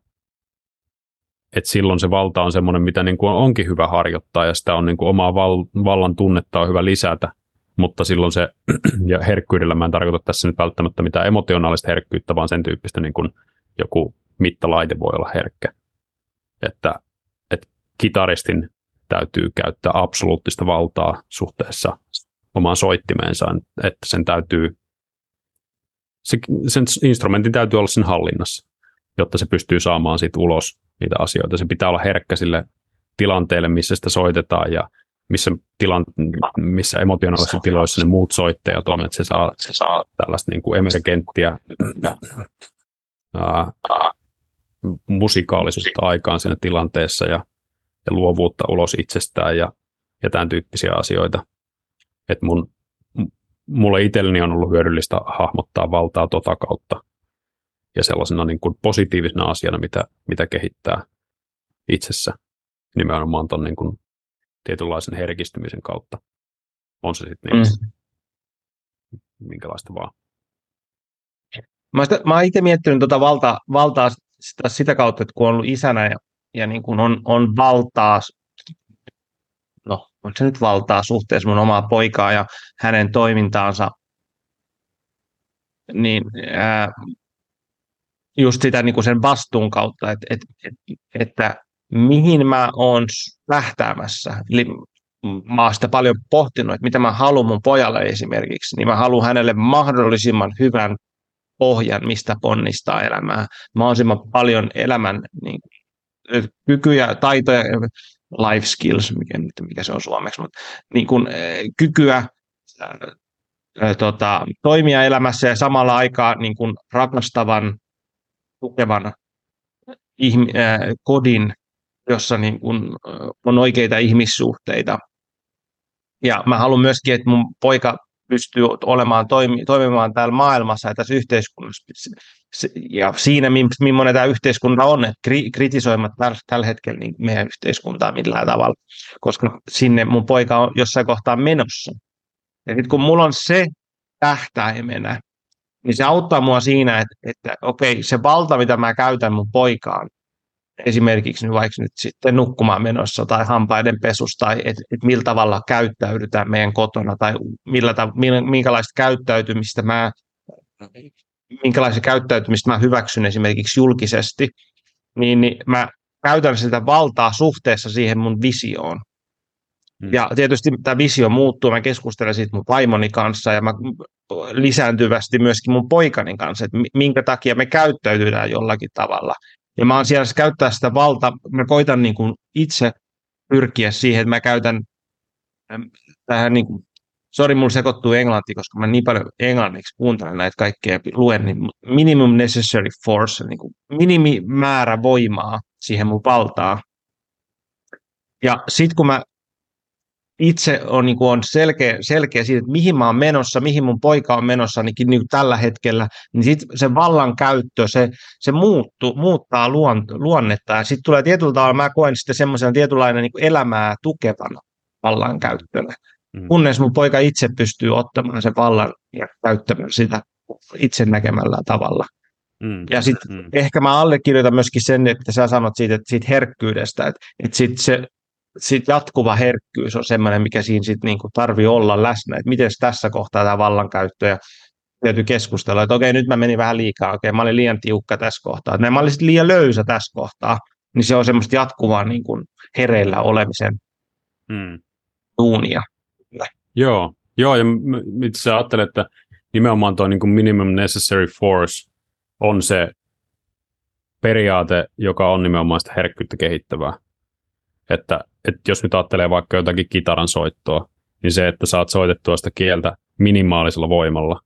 että silloin se valta on semmoinen, mitä niin kuin onkin hyvä harjoittaa ja sitä on niin kuin omaa val, vallan tunnetta on hyvä lisätä – mutta silloin se, ja herkkyydellä mä en tarkoita tässä nyt välttämättä mitään emotionaalista herkkyyttä, vaan sen tyyppistä niin kuin joku mittalaite voi olla herkkä. Että, että kitaristin täytyy käyttää absoluuttista valtaa suhteessa omaan soittimeensa, että sen täytyy, se, sen instrumentin täytyy olla sen hallinnassa, jotta se pystyy saamaan siitä ulos niitä asioita. Se pitää olla herkkä sille tilanteelle, missä sitä soitetaan ja missä, tilan, missä emotionaalisissa tiloissa ne muut soittajat on, että se saa, se saa tällaista niin kuin emergenttiä ää, musikaalisuutta aikaan siinä tilanteessa ja, ja luovuutta ulos itsestään ja, ja tämän tyyppisiä asioita. Et mun, mulle itselleni on ollut hyödyllistä hahmottaa valtaa tota kautta ja sellaisena niin kuin positiivisena asiana, mitä, mitä kehittää itsessä nimenomaan tuon niin kuin tietynlaisen herkistymisen kautta. On se sitten niin, mm. minkälaista vaan. Mä, sitä, mä oon itse miettinyt tuota valta, valtaa sitä, sitä kautta, että kun on ollut isänä ja, ja niin kuin on, on valtaa, no on se nyt valtaa suhteessa mun omaa poikaa ja hänen toimintaansa, niin ää, just sitä niin kuin sen vastuun kautta, että, että, että mihin mä oon lähtäämässä. Eli mä oon sitä paljon pohtinut, että mitä mä haluan mun pojalle esimerkiksi, niin mä haluan hänelle mahdollisimman hyvän pohjan, mistä ponnistaa elämää. Mahdollisimman paljon elämän niin, kykyjä, taitoja, life skills, mikä, mikä se on suomeksi, mutta niin kuin, kykyä tota, toimia elämässä ja samalla aikaa niin kuin rakastavan, tukevan ihmi, ää, kodin jossa niin kun on oikeita ihmissuhteita. Ja mä haluan myöskin, että mun poika pystyy olemaan, toimi, toimimaan täällä maailmassa ja tässä yhteiskunnassa. Ja siinä, millainen tämä yhteiskunta on, että kri, kritisoimat tällä, tällä hetkellä niin meidän yhteiskuntaa millään tavalla, koska sinne mun poika on jossain kohtaa menossa. Ja sitten kun mulla on se tähtäimenä, niin se auttaa mua siinä, että, että okei, se valta, mitä mä käytän mun poikaan, esimerkiksi vaikka nyt sitten nukkumaan menossa tai hampaiden pesusta tai että et millä tavalla käyttäydytään meidän kotona tai millä tav- minkälaista käyttäytymistä mä minkälaista käyttäytymistä mä hyväksyn esimerkiksi julkisesti, niin, niin mä käytän sitä valtaa suhteessa siihen mun visioon. Hmm. Ja tietysti tämä visio muuttuu, mä keskustelen siitä mun vaimoni kanssa ja mä lisääntyvästi myöskin mun poikani kanssa, että minkä takia me käyttäytytään jollakin tavalla. Ja mä oon siellä käyttää sitä valtaa, mä koitan niin kuin itse pyrkiä siihen, että mä käytän tähän niin kuin, sori, mulla sekoittuu englanti, koska mä niin paljon englanniksi kuuntelen näitä kaikkea luen, niin minimum necessary force, niin kuin minimimäärä voimaa siihen mun valtaa. Ja sitten kun mä itse on, niin kuin on selkeä, selkeä siitä, että mihin mä oon menossa, mihin mun poika on menossa ainakin niin kuin tällä hetkellä, niin sit se vallankäyttö, se, se muuttu, muuttaa luon, luonnetta. Ja sitten tulee tietyllä tavalla, mä koen sitten semmoisen tietynlainen niin elämää tukevana vallankäyttönä. Mm. Kunnes mun poika itse pystyy ottamaan sen vallan ja käyttämään sitä itse näkemällä tavalla. Mm. Ja sitten mm. ehkä mä allekirjoitan myöskin sen, että sä sanot siitä, että siitä herkkyydestä, että, että sit se sit jatkuva herkkyys on semmoinen, mikä siinä sit niinku tarvii olla läsnä, että miten tässä kohtaa tämä vallankäyttö ja täytyy keskustella, että okei, nyt mä menin vähän liikaa, okei, mä olin liian tiukka tässä kohtaa, että mä olin liian löysä tässä kohtaa, niin se on semmoista jatkuvaa niin kuin hereillä olemisen hmm. tuunia. Joo, joo ja itse ajattelen, että nimenomaan tuo niin minimum necessary force on se periaate, joka on nimenomaan sitä herkkyyttä kehittävää. Että, että jos nyt ajattelee vaikka jotakin kitaran soittoa, niin se, että saat soitettua sitä kieltä minimaalisella voimalla,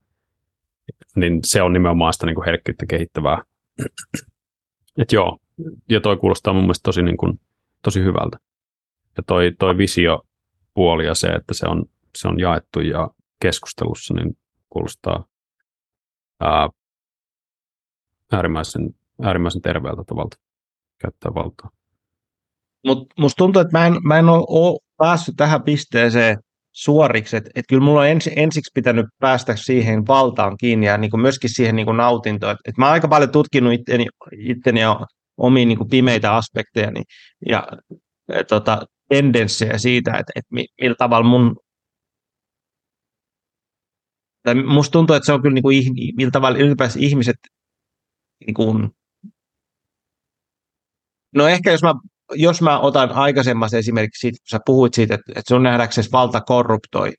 niin se on nimenomaan sitä niin kuin herkkyyttä kehittävää. Et joo, ja toi kuulostaa mun mielestä tosi, niin kuin, tosi hyvältä. Ja toi, toi puoli ja se, että se on, se on jaettu ja keskustelussa, niin kuulostaa ää, äärimmäisen, äärimmäisen terveeltä tavalta käyttää valtaa. Mutta musta tuntuu, että mä en, mä en ole, päässyt tähän pisteeseen suoriksi, että et kyllä mulla on ensi, ensiksi pitänyt päästä siihen valtaan kiinni ja niin kuin myöskin siihen niin kuin nautintoon. Et, et mä oon aika paljon tutkinut itteni, itteni ja omiin niin kuin pimeitä aspekteja ja ja tota, tendenssejä siitä, että, että millä tavalla mun tai musta tuntuu, että se on kyllä niin kuin, millä tavalla ylipäänsä ihmiset niin kuin, no ehkä jos mä jos mä otan aikaisemmassa esimerkiksi siitä, kun sä puhuit siitä, että, että sun nähdäksesi valta korruptoi,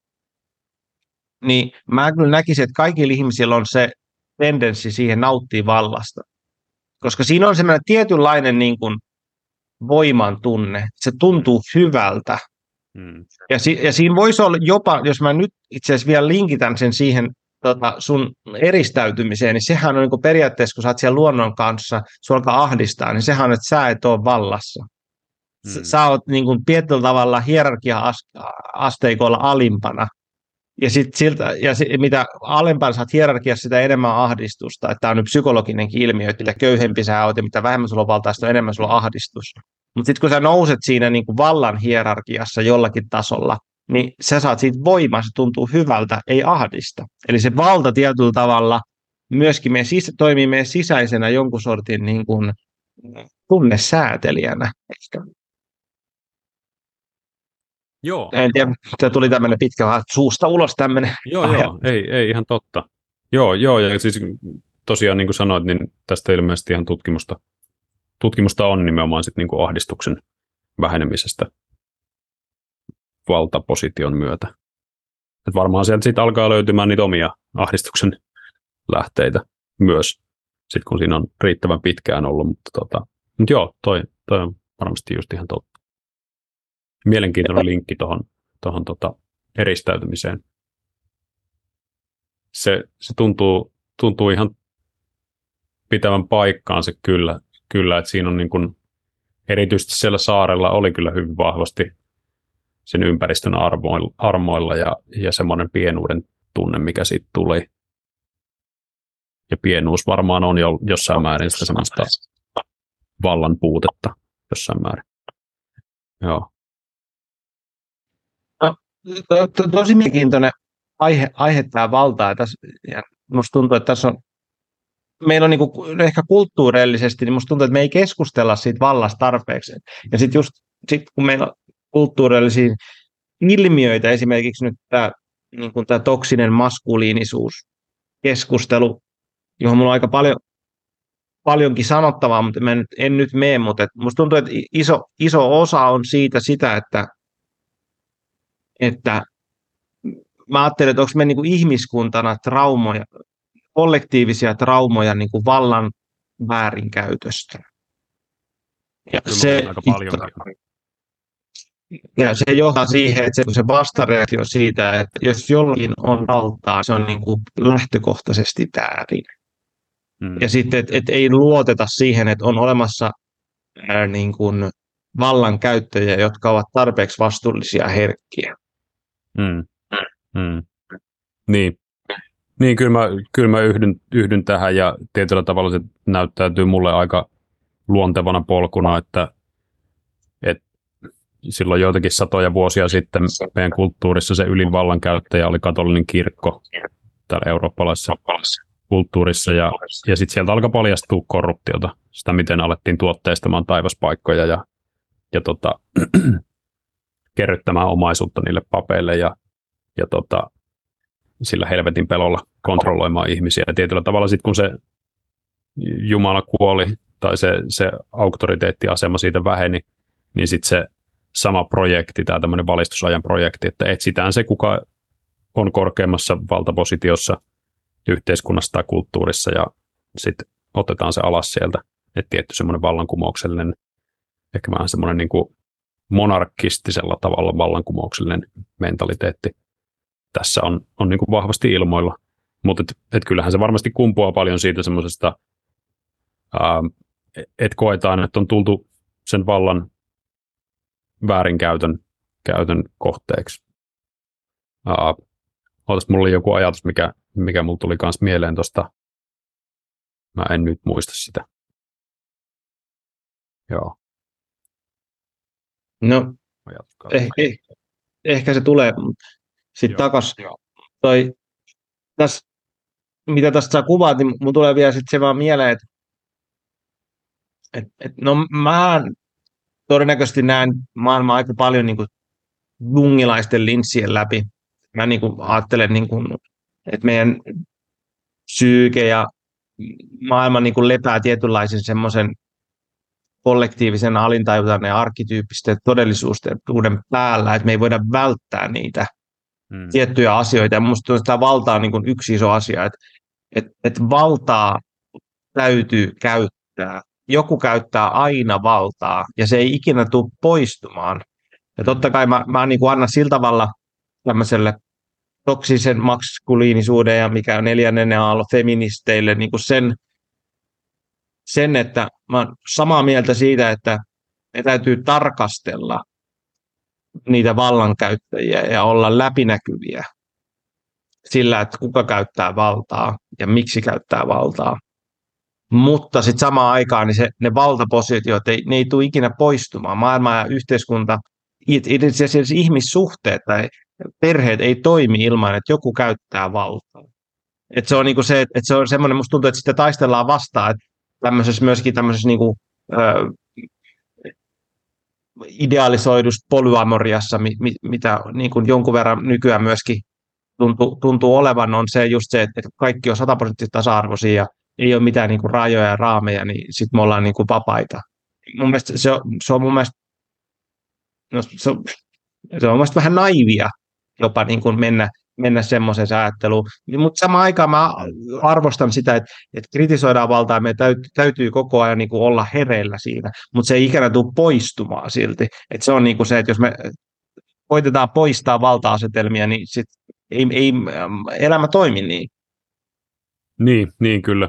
niin mä kyllä näkisin, että kaikilla ihmisillä on se tendenssi siihen nauttia vallasta. Koska siinä on semmoinen tietynlainen niin kuin voiman tunne. Se tuntuu hyvältä Mm. Ja, si- ja siinä voisi olla jopa, jos mä nyt itse asiassa vielä linkitän sen siihen tota, sun eristäytymiseen, niin sehän on niin periaatteessa, kun sä oot siellä luonnon kanssa, sun alkaa ahdistaa, niin sehän on, että sä et ole vallassa. Mm. Sä oot niin kuin tietyllä tavalla hierarkia-asteikolla alimpana. Ja, sit siltä, ja sit, mitä alempana oot hierarkiassa, sitä enemmän ahdistusta. Että tämä on nyt psykologinenkin ilmiö, että mitä köyhempi sä oot ja mitä vähemmän sulla on valtaa, sitä enemmän sulla on ahdistus. Mutta sitten kun sä nouset siinä niin kuin vallan hierarkiassa jollakin tasolla, niin sä saat siitä voimaa, se tuntuu hyvältä, ei ahdista. Eli se valta tietyllä tavalla myöskin meidän sis- toimii meidän sisäisenä jonkun sortin niin kuin tunnesäätelijänä. Ehkä. Joo. En tiedä, se tuli tämmöinen pitkä vähän suusta ulos tämmöinen. Joo, joo, ei, ei ihan totta. Joo, joo, ja siis tosiaan niin kuin sanoit, niin tästä ilmeisesti ihan tutkimusta, tutkimusta on nimenomaan sit niin kuin ahdistuksen vähenemisestä valtaposition myötä. Et varmaan sieltä sitten alkaa löytymään niitä omia ahdistuksen lähteitä myös, sit kun siinä on riittävän pitkään ollut. Mutta, tota, mutta joo, toi, toi on varmasti just ihan totta. Mielenkiintoinen linkki tuohon tohon, tota, eristäytymiseen. Se, se tuntuu, tuntuu ihan pitävän paikkaan se kyllä, kyllä että siinä on niin kuin, erityisesti siellä saarella oli kyllä hyvin vahvasti sen ympäristön armoilla, armoilla ja, ja semmoinen pienuuden tunne, mikä siitä tuli. Ja pienuus varmaan on jo jossain määrin sitä semmoista vallan puutetta jossain määrin. Joo. To, to, tosi mielenkiintoinen aihe, aihe tämä valta. Ja tässä, musta tuntuu, että tässä on meillä on niin kuin, ehkä kulttuurillisesti, niin musta tuntuu, että me ei keskustella siitä vallasta tarpeeksi. Ja sitten just sit, kun meillä on kulttuurillisia ilmiöitä, esimerkiksi nyt tämä, niin kuin tämä toksinen maskuliinisuus keskustelu, johon mulla on aika paljon, paljonkin sanottavaa, mutta mä en, en nyt mene, mutta musta tuntuu, että iso, iso osa on siitä sitä, että, että mä ajattelen, että onko me niin kuin ihmiskuntana traumoja, kollektiivisia traumoja niin kuin vallan väärinkäytöstä. Ja se, aika paljon. Ja se johtaa siihen, että se, se vastareaktio siitä, että jos jollakin on valtaa, se on niin kuin lähtökohtaisesti väärin. Hmm. Ja sitten, että et ei luoteta siihen, että on olemassa ää, niin kuin vallankäyttäjiä, jotka ovat tarpeeksi vastuullisia ja herkkiä. Hmm. Hmm. Niin. Niin, kyllä mä, kyllä mä yhdyn, yhdyn tähän ja tietyllä tavalla se näyttäytyy mulle aika luontevana polkuna, että silloin joitakin satoja vuosia sitten meidän kulttuurissa se ylin vallankäyttäjä oli katolinen kirkko täällä eurooppalaisessa kulttuurissa ja, ja sitten sieltä alkoi paljastua korruptiota, sitä miten alettiin tuotteistamaan taivaspaikkoja ja, ja tota, kerryttämään omaisuutta niille papeille ja, ja tota, sillä helvetin pelolla kontrolloimaan ihmisiä. Ja tietyllä tavalla sitten kun se Jumala kuoli tai se, se auktoriteettiasema siitä väheni, niin sitten se sama projekti, tämä tämmöinen valistusajan projekti, että etsitään se, kuka on korkeammassa valtapositiossa yhteiskunnassa tai kulttuurissa ja sitten otetaan se alas sieltä. Että tietty semmoinen vallankumouksellinen, ehkä vähän semmoinen niin kuin monarkistisella tavalla vallankumouksellinen mentaliteetti tässä on, on niin kuin vahvasti ilmoilla. Mutta et, et kyllähän se varmasti kumpuaa paljon siitä semmoisesta, että koetaan, että on tultu sen vallan väärinkäytön käytön kohteeksi. Uh, Ootas, mulla oli joku ajatus, mikä, mikä mulla tuli myös mieleen tuosta. Mä en nyt muista sitä. Joo. No, ehkä, eh, ehkä se tulee sitten takas. Toi, täs, mitä tästä sä kuvaat, niin mun tulee vielä sitten se vaan mieleen, että et, et, no mä todennäköisesti näen maailmaa aika paljon niin kuin jungilaisten linssien läpi. Mä niin kuin ajattelen, niin kuin, että meidän psyyke ja maailma niin kuin lepää tietynlaisen semmoisen kollektiivisen alintajuuden ja arkkityyppisten todellisuuden päällä, että me ei voida välttää niitä hmm. tiettyjä asioita. Ja minusta tämä valta on niin kuin yksi iso asia, että, että, että valtaa täytyy käyttää joku käyttää aina valtaa ja se ei ikinä tule poistumaan. Ja totta kai mä, mä niin kuin annan sillä tavalla tämmöiselle toksisen maskuliinisuuden ja mikä on neljännen aallo feministeille niin kuin sen, sen, että mä oon samaa mieltä siitä, että me täytyy tarkastella niitä vallankäyttäjiä ja olla läpinäkyviä sillä, että kuka käyttää valtaa ja miksi käyttää valtaa. Mutta sitten samaan aikaan niin se, ne valtapositiot, ei, ne ei tule ikinä poistumaan. Maailma ja yhteiskunta, itse asiassa ihmissuhteet tai perheet ei toimi ilman, että joku käyttää valtaa. Et se on niinku se, että se on semmoinen, musta tuntuu, että sitä taistellaan vastaan, että tämmöisessä myöskin tämmöisessä niinku, ö, idealisoidusta polyamoriassa, mi, mi, mitä niin kuin jonkun verran nykyään myöskin tuntuu, tuntuu olevan, on se just se, että kaikki on sataprosenttisesti tasa-arvoisia ja ei ole mitään niin kuin rajoja ja raameja, niin sitten me ollaan niin kuin vapaita. Mun mielestä se on, se on mun mielestä, no, se, on, se on mun mielestä vähän naivia jopa niin kuin mennä, mennä semmoiseen ajatteluun. Mutta samaan aikaan mä arvostan sitä, että, että kritisoidaan valtaa ja meidän täytyy, täytyy koko ajan niin kuin olla hereillä siinä, mutta se ei ikinä tule poistumaan silti. Et se on niin kuin se, että jos me koitetaan poistaa valta-asetelmia, niin sit ei, ei elämä toimi niin. Niin, niin kyllä.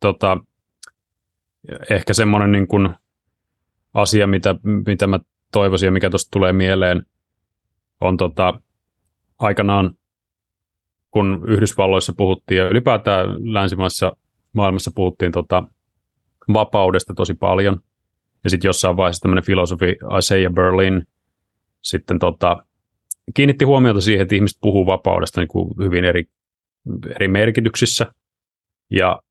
Tota, ehkä semmoinen niin kuin asia, mitä, mitä mä toivoisin ja mikä tuosta tulee mieleen, on tota, aikanaan, kun Yhdysvalloissa puhuttiin ja ylipäätään länsimaissa maailmassa puhuttiin tota, vapaudesta tosi paljon. Ja sitten jossain vaiheessa tämmöinen filosofi Isaiah Berlin sitten tota, kiinnitti huomiota siihen, että ihmiset puhuu vapaudesta niin kuin hyvin eri, eri merkityksissä. Ja,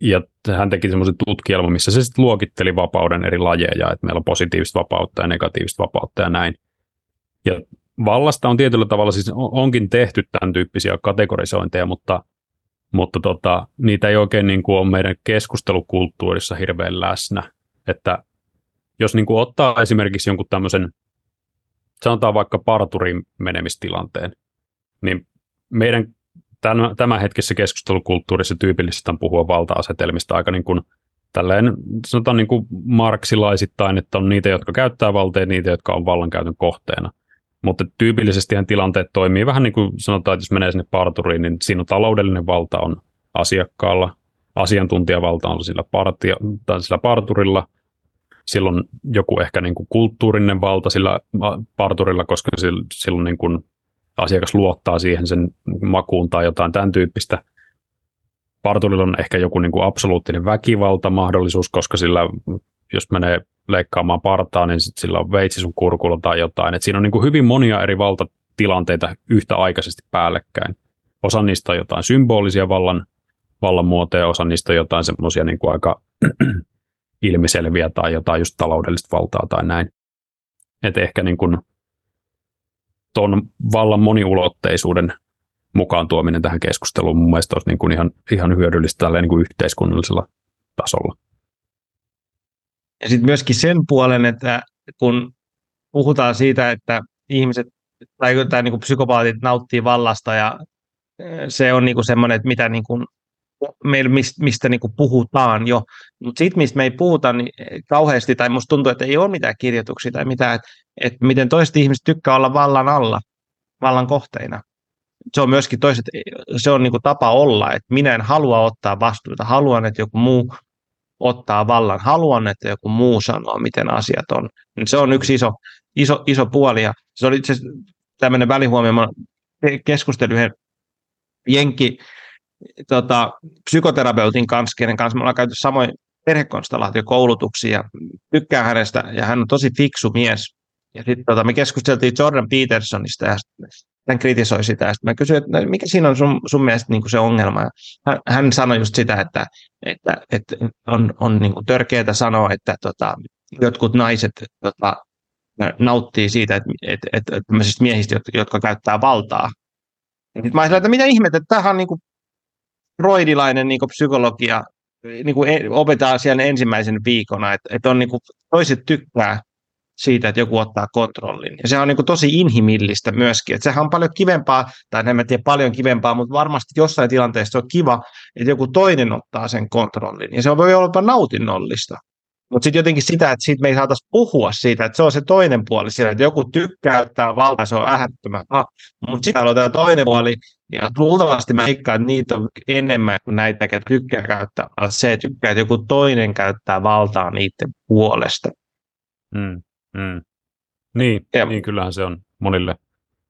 ja hän teki semmoisen tutkielman, missä se sitten luokitteli vapauden eri lajeja, että meillä on positiivista vapautta ja negatiivista vapautta ja näin. Ja vallasta on tietyllä tavalla, siis onkin tehty tämän tyyppisiä kategorisointeja, mutta, mutta tota, niitä ei oikein niin kuin ole meidän keskustelukulttuurissa hirveän läsnä. Että jos niin kuin ottaa esimerkiksi jonkun tämmöisen sanotaan vaikka parturin menemistilanteen, niin meidän tämän hetkessä keskustelukulttuurissa tyypillisesti on puhua valta-asetelmista aika niin kuin tälleen, sanotaan niin kuin marksilaisittain, että on niitä, jotka käyttää valtaa ja niitä, jotka on vallankäytön kohteena. Mutta tyypillisesti tilanteet toimii vähän niin kuin sanotaan, että jos menee sinne parturiin, niin siinä taloudellinen valta on asiakkaalla, asiantuntijavalta on sillä, partia, tai sillä parturilla – silloin joku ehkä niin kuin kulttuurinen valta sillä parturilla, koska silloin niin kuin asiakas luottaa siihen sen makuun tai jotain tämän tyyppistä. Parturilla on ehkä joku niin kuin absoluuttinen väkivaltamahdollisuus, koska sillä, jos menee leikkaamaan partaa, niin sit sillä on veitsi sun kurkulla tai jotain. Et siinä on niin kuin hyvin monia eri valtatilanteita yhtäaikaisesti päällekkäin. Osa niistä on jotain symbolisia vallan, vallan muotoja, osa niistä on jotain semmoisia niin aika ilmiselviä tai jotain just taloudellista valtaa tai näin. Että ehkä niin kuin ton vallan moniulotteisuuden mukaan tuominen tähän keskusteluun mun mielestä olisi niin kuin ihan, ihan hyödyllistä niin kuin yhteiskunnallisella tasolla. Ja sitten myöskin sen puolen, että kun puhutaan siitä, että ihmiset tai, tai niin kuin psykopaatit nauttii vallasta ja se on niin kuin semmoinen, että mitä niin kuin meillä, mistä, niin kuin puhutaan jo. Mutta sitten, mistä me ei puhuta niin kauheasti, tai musta tuntuu, että ei ole mitään kirjoituksia tai mitään, että, että miten toiset ihmiset tykkää olla vallan alla, vallan kohteina. Se on myöskin toiset, se on niin kuin tapa olla, että minä en halua ottaa vastuuta, haluan, että joku muu ottaa vallan, haluan, että joku muu sanoo, miten asiat on. Se on yksi iso, iso, iso puoli, ja se oli itse tämmöinen välihuomio, keskustelin yhden jenki, tota, psykoterapeutin kanssa, kenen kanssa me ollaan käyty samoin perhekonstellaatiokoulutuksia tykkään hänestä ja hän on tosi fiksu mies. Ja sitten tota, me keskusteltiin Jordan Petersonista ja hän kritisoi sitä. Ja mä kysyin, että no, mikä siinä on sun, sun mielestä niin se ongelma. Hän, hän sanoi just sitä, että, että, että on, on niin törkeää sanoa, että tota, jotkut naiset tota, nauttii siitä, että, että, että, että miehistä, jotka, käyttää valtaa. Sitten mä ajattelin, että mitä ihmettä, että tämähän on niin kuin freudilainen niin psykologia niin kuin e, opetaan siellä ensimmäisen viikona, että, että on niin kuin, toiset tykkää siitä, että joku ottaa kontrollin. Ja se on niin kuin tosi inhimillistä myöskin. Että sehän on paljon kivempaa, tai en tiedä paljon kivempaa, mutta varmasti jossain tilanteessa on kiva, että joku toinen ottaa sen kontrollin. Ja se voi olla nautinnollista. Mutta sitten jotenkin sitä, että siitä me ei saataisi puhua siitä, että se on se toinen puoli siellä, että joku tykkää ottaa valtaa, se on ähättömän. Mutta sitten on tämä toinen puoli, ja luultavasti mä ikkaan, että niitä on enemmän kuin näitä, jotka tykkää käyttää. Se, tykkää, että joku toinen käyttää valtaa niiden puolesta. Mm, mm. Niin, ja. niin, kyllähän se on monille,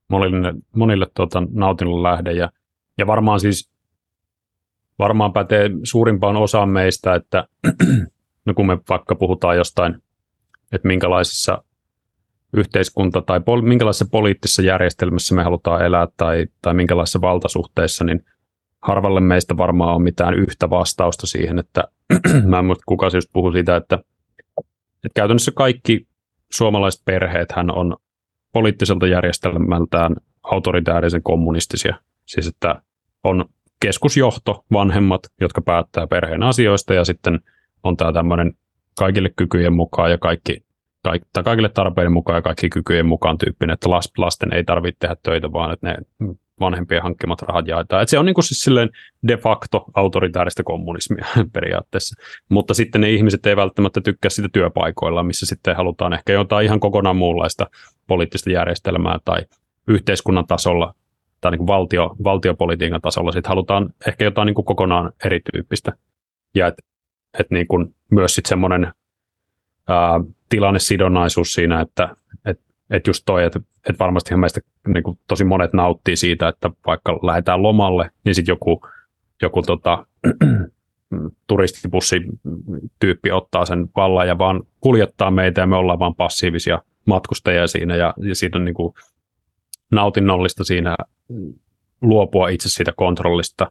monille, monille tuota, nautinnon lähde. Ja, ja varmaan siis varmaan pätee suurimpaan osaan meistä, että no kun me vaikka puhutaan jostain, että minkälaisissa yhteiskunta- tai pol- minkälaisessa poliittisessa järjestelmässä me halutaan elää tai, tai minkälaisissa valtasuhteissa, niin harvalle meistä varmaan on mitään yhtä vastausta siihen, että mä en muista kuka just puhui siitä, että, että käytännössä kaikki suomalaiset perheet hän on poliittiselta järjestelmältään autoritäärisen kommunistisia. Siis että on keskusjohto, vanhemmat, jotka päättää perheen asioista ja sitten on tämä tämmöinen kaikille kykyjen mukaan ja kaikki, kaik, tai kaikille tarpeiden mukaan ja kaikki kykyjen mukaan tyyppinen, että lasten ei tarvitse tehdä töitä, vaan että ne vanhempien hankkimat rahat jaetaan. Että se on niin kuin siis silleen de facto autoritaarista kommunismia periaatteessa. Mutta sitten ne ihmiset ei välttämättä tykkää sitä työpaikoilla, missä sitten halutaan ehkä jotain ihan kokonaan muunlaista poliittista järjestelmää tai yhteiskunnan tasolla tai niin kuin valtio, valtiopolitiikan tasolla sitten halutaan ehkä jotain niin kuin kokonaan erityyppistä. Ja että et niin kuin myös sitten semmoinen tilannesidonnaisuus siinä, että et, et just toi, että et varmasti meistä niin kuin tosi monet nauttii siitä, että vaikka lähdetään lomalle, niin sitten joku, joku tota, turistibussi-tyyppi ottaa sen vallan ja vaan kuljettaa meitä ja me ollaan vaan passiivisia matkustajia siinä ja, ja siinä on niin kuin nautinnollista siinä luopua itse siitä kontrollista.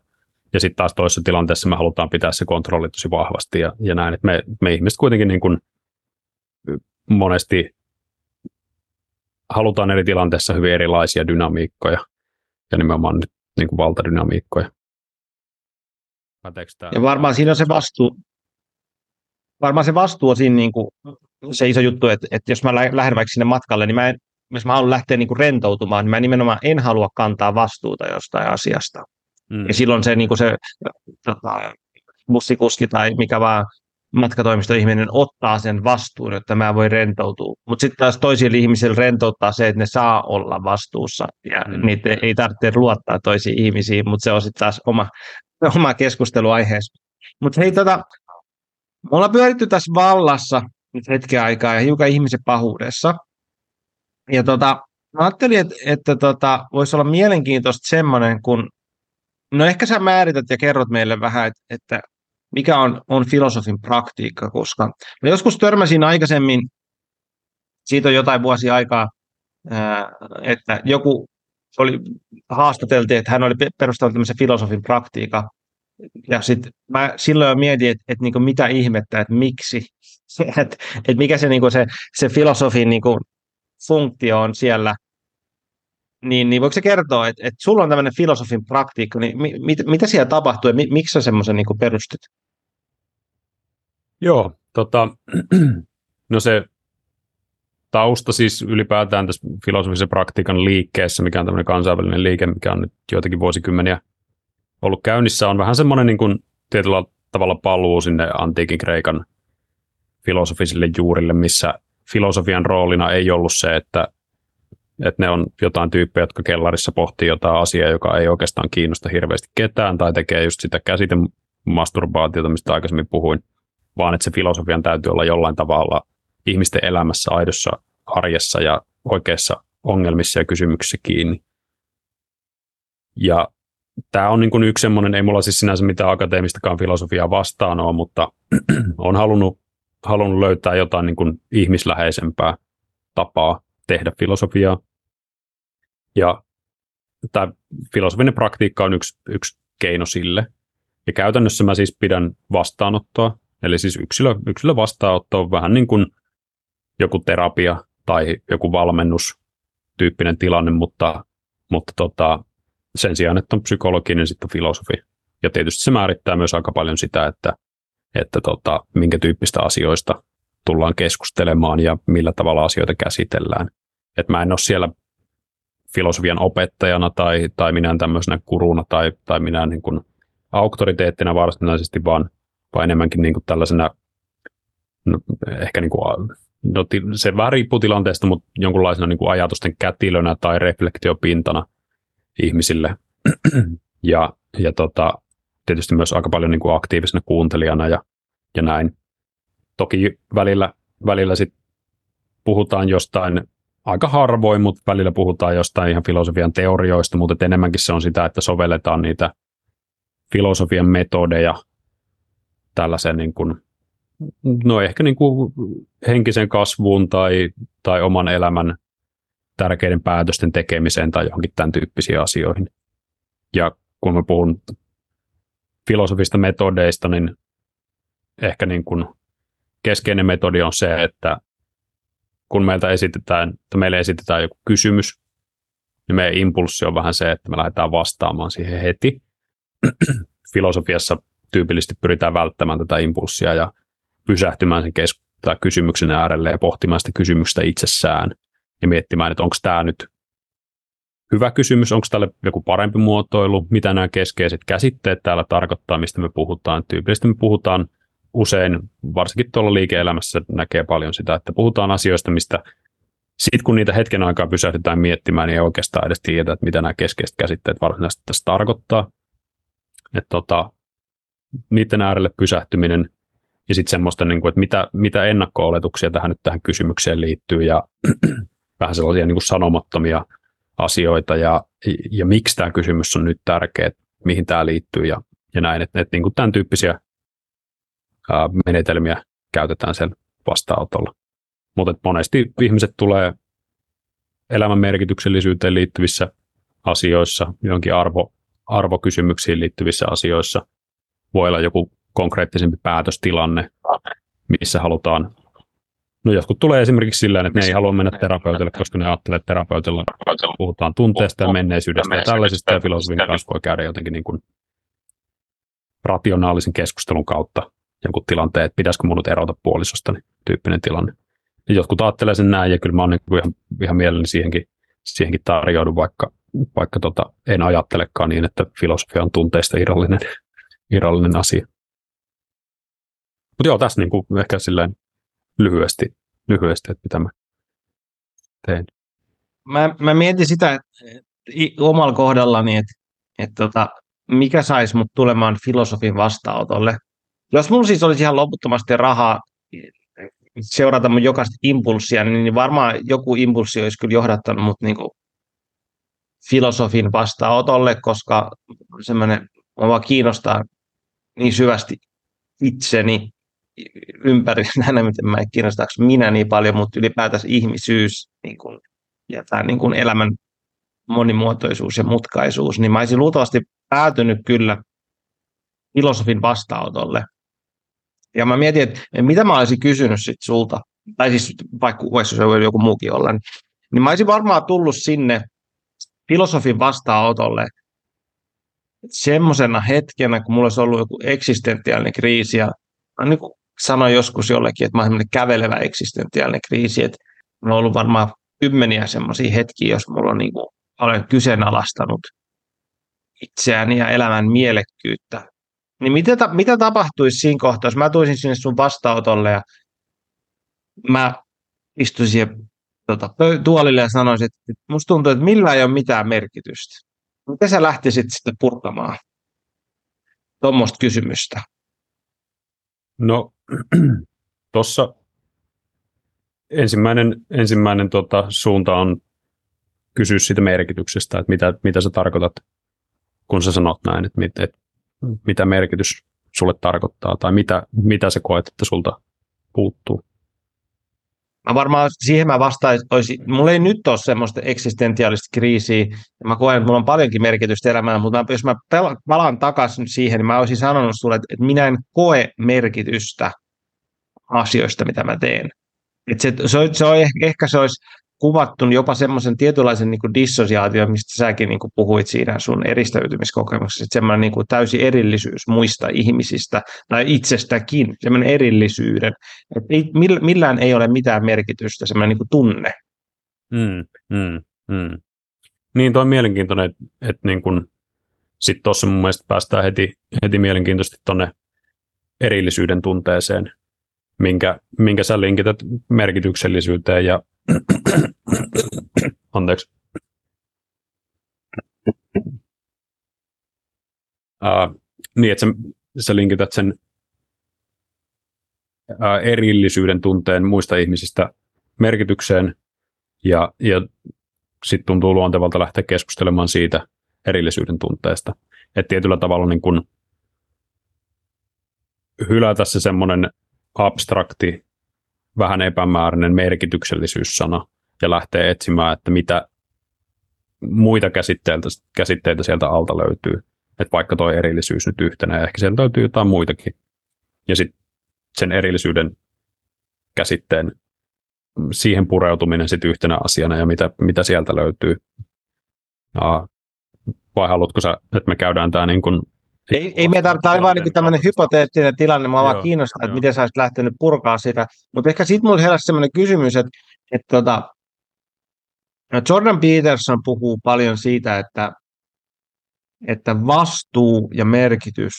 Ja sitten taas toisessa tilanteessa me halutaan pitää se kontrolli tosi vahvasti ja, ja näin, että me, me ihmiset kuitenkin niin kuin monesti halutaan eri tilanteissa hyvin erilaisia dynamiikkoja ja nimenomaan nyt niin kuin valtadynamiikkoja. Ja varmaan siinä on se vastuu, varmaan se vastuu on siinä niin kuin se iso juttu, että, että jos mä lähden vaikka sinne matkalle, niin mä en, jos mä haluan lähteä niin kuin rentoutumaan, niin mä nimenomaan en halua kantaa vastuuta jostain asiasta. Mm. Ja silloin se, niin kuin se tota, bussikuski tai mikä vaan matkatoimistoihminen ottaa sen vastuun, että mä voin rentoutua. Mutta sitten taas toisille ihmisille rentouttaa se, että ne saa olla vastuussa ja mm. niitä ei tarvitse luottaa toisiin ihmisiin, mutta se on sitten taas oma, oma keskusteluaiheessa. Mutta hei, tota, me ollaan pyöritty tässä vallassa nyt hetken aikaa ja hiukan ihmisen pahuudessa. Ja tota, mä ajattelin, että, että tota, voisi olla mielenkiintoista semmoinen, kun No ehkä sä määrität ja kerrot meille vähän, että, että mikä on, on filosofin praktiikka, koska mä joskus törmäsin aikaisemmin, siitä on jotain vuosia aikaa, että joku oli, haastateltiin, että hän oli perustanut tämmöisen filosofin praktiikan, ja sitten mä silloin jo mietin, että, että niin mitä ihmettä, että miksi, että, että mikä se, niin se, se filosofin niin funktio on siellä, niin, niin voiko se kertoa, että, että sulla on tämmöinen filosofin praktiikka, niin mit, mit, mitä siellä tapahtuu ja mi, miksi sä semmoisen niin perustit? Joo, tota, no se tausta siis ylipäätään tässä filosofisen praktiikan liikkeessä, mikä on tämmöinen kansainvälinen liike, mikä on nyt joitakin vuosikymmeniä ollut käynnissä, on vähän semmoinen niin kuin tietyllä tavalla paluu sinne antiikin Kreikan filosofisille juurille, missä filosofian roolina ei ollut se, että että ne on jotain tyyppejä, jotka kellarissa pohtii jotain asiaa, joka ei oikeastaan kiinnosta hirveästi ketään, tai tekee just sitä käsitemasturbaatiota, mistä aikaisemmin puhuin, vaan että se filosofian täytyy olla jollain tavalla ihmisten elämässä, aidossa arjessa ja oikeissa ongelmissa ja kysymyksissä kiinni. Ja tämä on niin kuin yksi semmoinen, ei mulla siis sinänsä mitään akateemistakaan filosofiaa vastaan ole, mutta on halunnut, halunnut löytää jotain niin kuin ihmisläheisempää tapaa tehdä filosofiaa. Ja tämä filosofinen praktiikka on yksi, yksi keino sille. Ja käytännössä mä siis pidän vastaanottoa, eli siis yksilö, yksilö vastaanotto on vähän niin kuin joku terapia tai joku valmennus tyyppinen tilanne, mutta, mutta tota, sen sijaan, että on psykologi, niin sitten filosofi. Ja tietysti se määrittää myös aika paljon sitä, että, että tota, minkä tyyppistä asioista tullaan keskustelemaan ja millä tavalla asioita käsitellään. Et mä en ole siellä filosofian opettajana tai, tai minä tämmöisenä kuruna tai, tai minä niin kuin auktoriteettina varsinaisesti, vaan, vaan enemmänkin niin kuin tällaisena no, ehkä niin kuin, no, se vähän riippuu tilanteesta, mutta jonkunlaisena niin kuin ajatusten kätilönä tai reflektiopintana ihmisille. ja ja tota, tietysti myös aika paljon niin kuin aktiivisena kuuntelijana ja, ja näin. Toki välillä, välillä sit puhutaan jostain aika harvoin, mutta välillä puhutaan jostain ihan filosofian teorioista, mutta enemmänkin se on sitä, että sovelletaan niitä filosofian metodeja tällaisen niin kuin, no ehkä niin kuin henkisen kasvuun tai, tai oman elämän tärkeiden päätösten tekemiseen tai johonkin tämän tyyppisiin asioihin. Ja kun mä puhun filosofista metodeista, niin ehkä niin kuin keskeinen metodi on se, että kun meiltä esitetään, että meille esitetään joku kysymys, niin meidän impulssi on vähän se, että me lähdetään vastaamaan siihen heti. Filosofiassa tyypillisesti pyritään välttämään tätä impulssia ja pysähtymään sen kes- tai kysymyksen äärelle ja pohtimaan sitä kysymystä itsessään ja miettimään, että onko tämä nyt hyvä kysymys, onko tälle joku parempi muotoilu, mitä nämä keskeiset käsitteet täällä tarkoittaa, mistä me puhutaan. Tyypillisesti me puhutaan usein, varsinkin tuolla liike-elämässä näkee paljon sitä, että puhutaan asioista, mistä sitten kun niitä hetken aikaa pysähdytään miettimään, niin ei oikeastaan edes tiedä, että mitä nämä keskeiset käsitteet varsinaisesti tässä tarkoittaa. Että tota, niiden äärelle pysähtyminen ja sitten semmoista, niin kuin, että mitä, mitä ennakko-oletuksia tähän nyt tähän kysymykseen liittyy ja vähän sellaisia niin kuin sanomattomia asioita ja, ja miksi tämä kysymys on nyt tärkeä, mihin tämä liittyy ja, ja näin. Että, että niin kuin tämän tyyppisiä ää, menetelmiä käytetään sen vastaanotolla. Mutta monesti ihmiset tulee elämän merkityksellisyyteen liittyvissä asioissa, jonkin arvo, arvokysymyksiin liittyvissä asioissa. Voi olla joku konkreettisempi päätöstilanne, missä halutaan. No jotkut tulee esimerkiksi sillä että ne ei halua mennä terapeutille, koska ne ajattelee, että terapeutilla puhutaan tunteesta ja menneisyydestä ja tällaisista, ja filosofin kanssa voi käydä jotenkin niin kuin rationaalisen keskustelun kautta jonkun tilanteen, että pitäisikö mun nyt erota puolisosta, niin tyyppinen tilanne. Ja jotkut ajattelee sen näin, ja kyllä mä oon niin ihan, ihan mielelläni siihenkin, siihenkin tarjoudun, vaikka, vaikka tota, en ajattelekaan niin, että filosofia on tunteista irrallinen, irrallinen asia. Mutta joo, tässä niin kuin ehkä silleen lyhyesti, lyhyesti että mitä mä teen. Mä, mä mietin sitä että omalla kohdallani, että, että tota, mikä saisi mut tulemaan filosofin vastaanotolle. Jos mulla siis olisi ihan loputtomasti rahaa seurata mun jokaista impulssia, niin varmaan joku impulssi olisi kyllä johdattanut mut niin filosofin vastaanotolle, koska semmoinen vaan kiinnostaa niin syvästi itseni ympäri näin, miten mä kiinnostaako minä niin paljon, mutta ylipäätänsä ihmisyys niin kuin, ja tämä niin kuin elämän monimuotoisuus ja mutkaisuus, niin mä olisin luultavasti päätynyt kyllä filosofin vastaanotolle. Ja mä mietin, että mitä mä olisin kysynyt sit sulta, tai siis vaikka voisi se joku muukin olla, niin, niin mä olisin varmaan tullut sinne filosofin vastaanotolle semmoisena hetkenä, kun mulla olisi ollut joku eksistentiaalinen kriisi, ja niin kuin sanoin joskus jollekin, että mä olen kävelevä eksistentiaalinen kriisi, että on ollut varmaan kymmeniä semmoisia hetkiä, jos mulla on niin kuin, olen kyseenalaistanut itseäni ja elämän mielekkyyttä. Niin mitä, ta- mitä tapahtuisi siinä kohtaa, jos mä tuisin sinne sun vastaanotolle ja mä istuisin tota, tuolille ja sanoisin, että musta tuntuu, että millään ei ole mitään merkitystä. Miten sä lähtisit sitten purkamaan tuommoista kysymystä? No tuossa ensimmäinen, ensimmäinen tota, suunta on kysyä siitä merkityksestä, että mitä, mitä sä tarkoitat, kun sä sanot näin, että, mit, että mitä merkitys sulle tarkoittaa tai mitä, mitä sä koet, että sulta puuttuu. Mä varmaan siihen mä vastaisin, mulla ei nyt ole semmoista eksistentiaalista kriisiä, ja mä koen, että mulla on paljonkin merkitystä elämään, mutta mä, jos mä palaan takaisin siihen, niin mä olisin sanonut sulle, että, että minä en koe merkitystä asioista, mitä mä teen. Et se, se, se on, ehkä se olisi kuvattu jopa semmoisen tietynlaisen niin kuin dissosiaation, mistä säkin niin kuin puhuit siinä sun eristäytymiskokemuksessa, että semmoinen niin täysi erillisyys muista ihmisistä tai itsestäkin, semmoinen erillisyyden, että ei, millään ei ole mitään merkitystä, semmoinen niin kuin tunne. Mm, mm, mm. Niin, toi on mielenkiintoinen, että, että niin sitten tuossa mun mielestä päästään heti, heti mielenkiintoisesti tuonne erillisyyden tunteeseen, minkä, minkä sä linkität merkityksellisyyteen ja anteeksi. Uh, niin, että sä, sä linkität sen uh, erillisyyden tunteen muista ihmisistä merkitykseen ja, ja sitten tuntuu luontevalta lähteä keskustelemaan siitä erillisyyden tunteesta. Että tietyllä tavalla niin kun hylätä se semmoinen abstrakti, vähän epämääräinen merkityksellisyyssana ja lähteä etsimään, että mitä muita käsitteitä, käsitteitä sieltä alta löytyy. Että vaikka tuo erillisyys nyt yhtenä, ehkä sieltä löytyy jotain muitakin. Ja sitten sen erillisyyden käsitteen siihen pureutuminen sitten yhtenä asiana ja mitä, mitä sieltä löytyy. Vai haluatko sä, että me käydään tämä niin kuin ei, ei me tarvitse, tämä oli vain niin tämmöinen hypoteettinen tilanne, mä vaan kiinnostaa, että miten sä olisit lähtenyt purkaa sitä. Mutta ehkä sitten mulla heräsi semmoinen kysymys, että, että tota, Jordan Peterson puhuu paljon siitä, että, että vastuu ja merkitys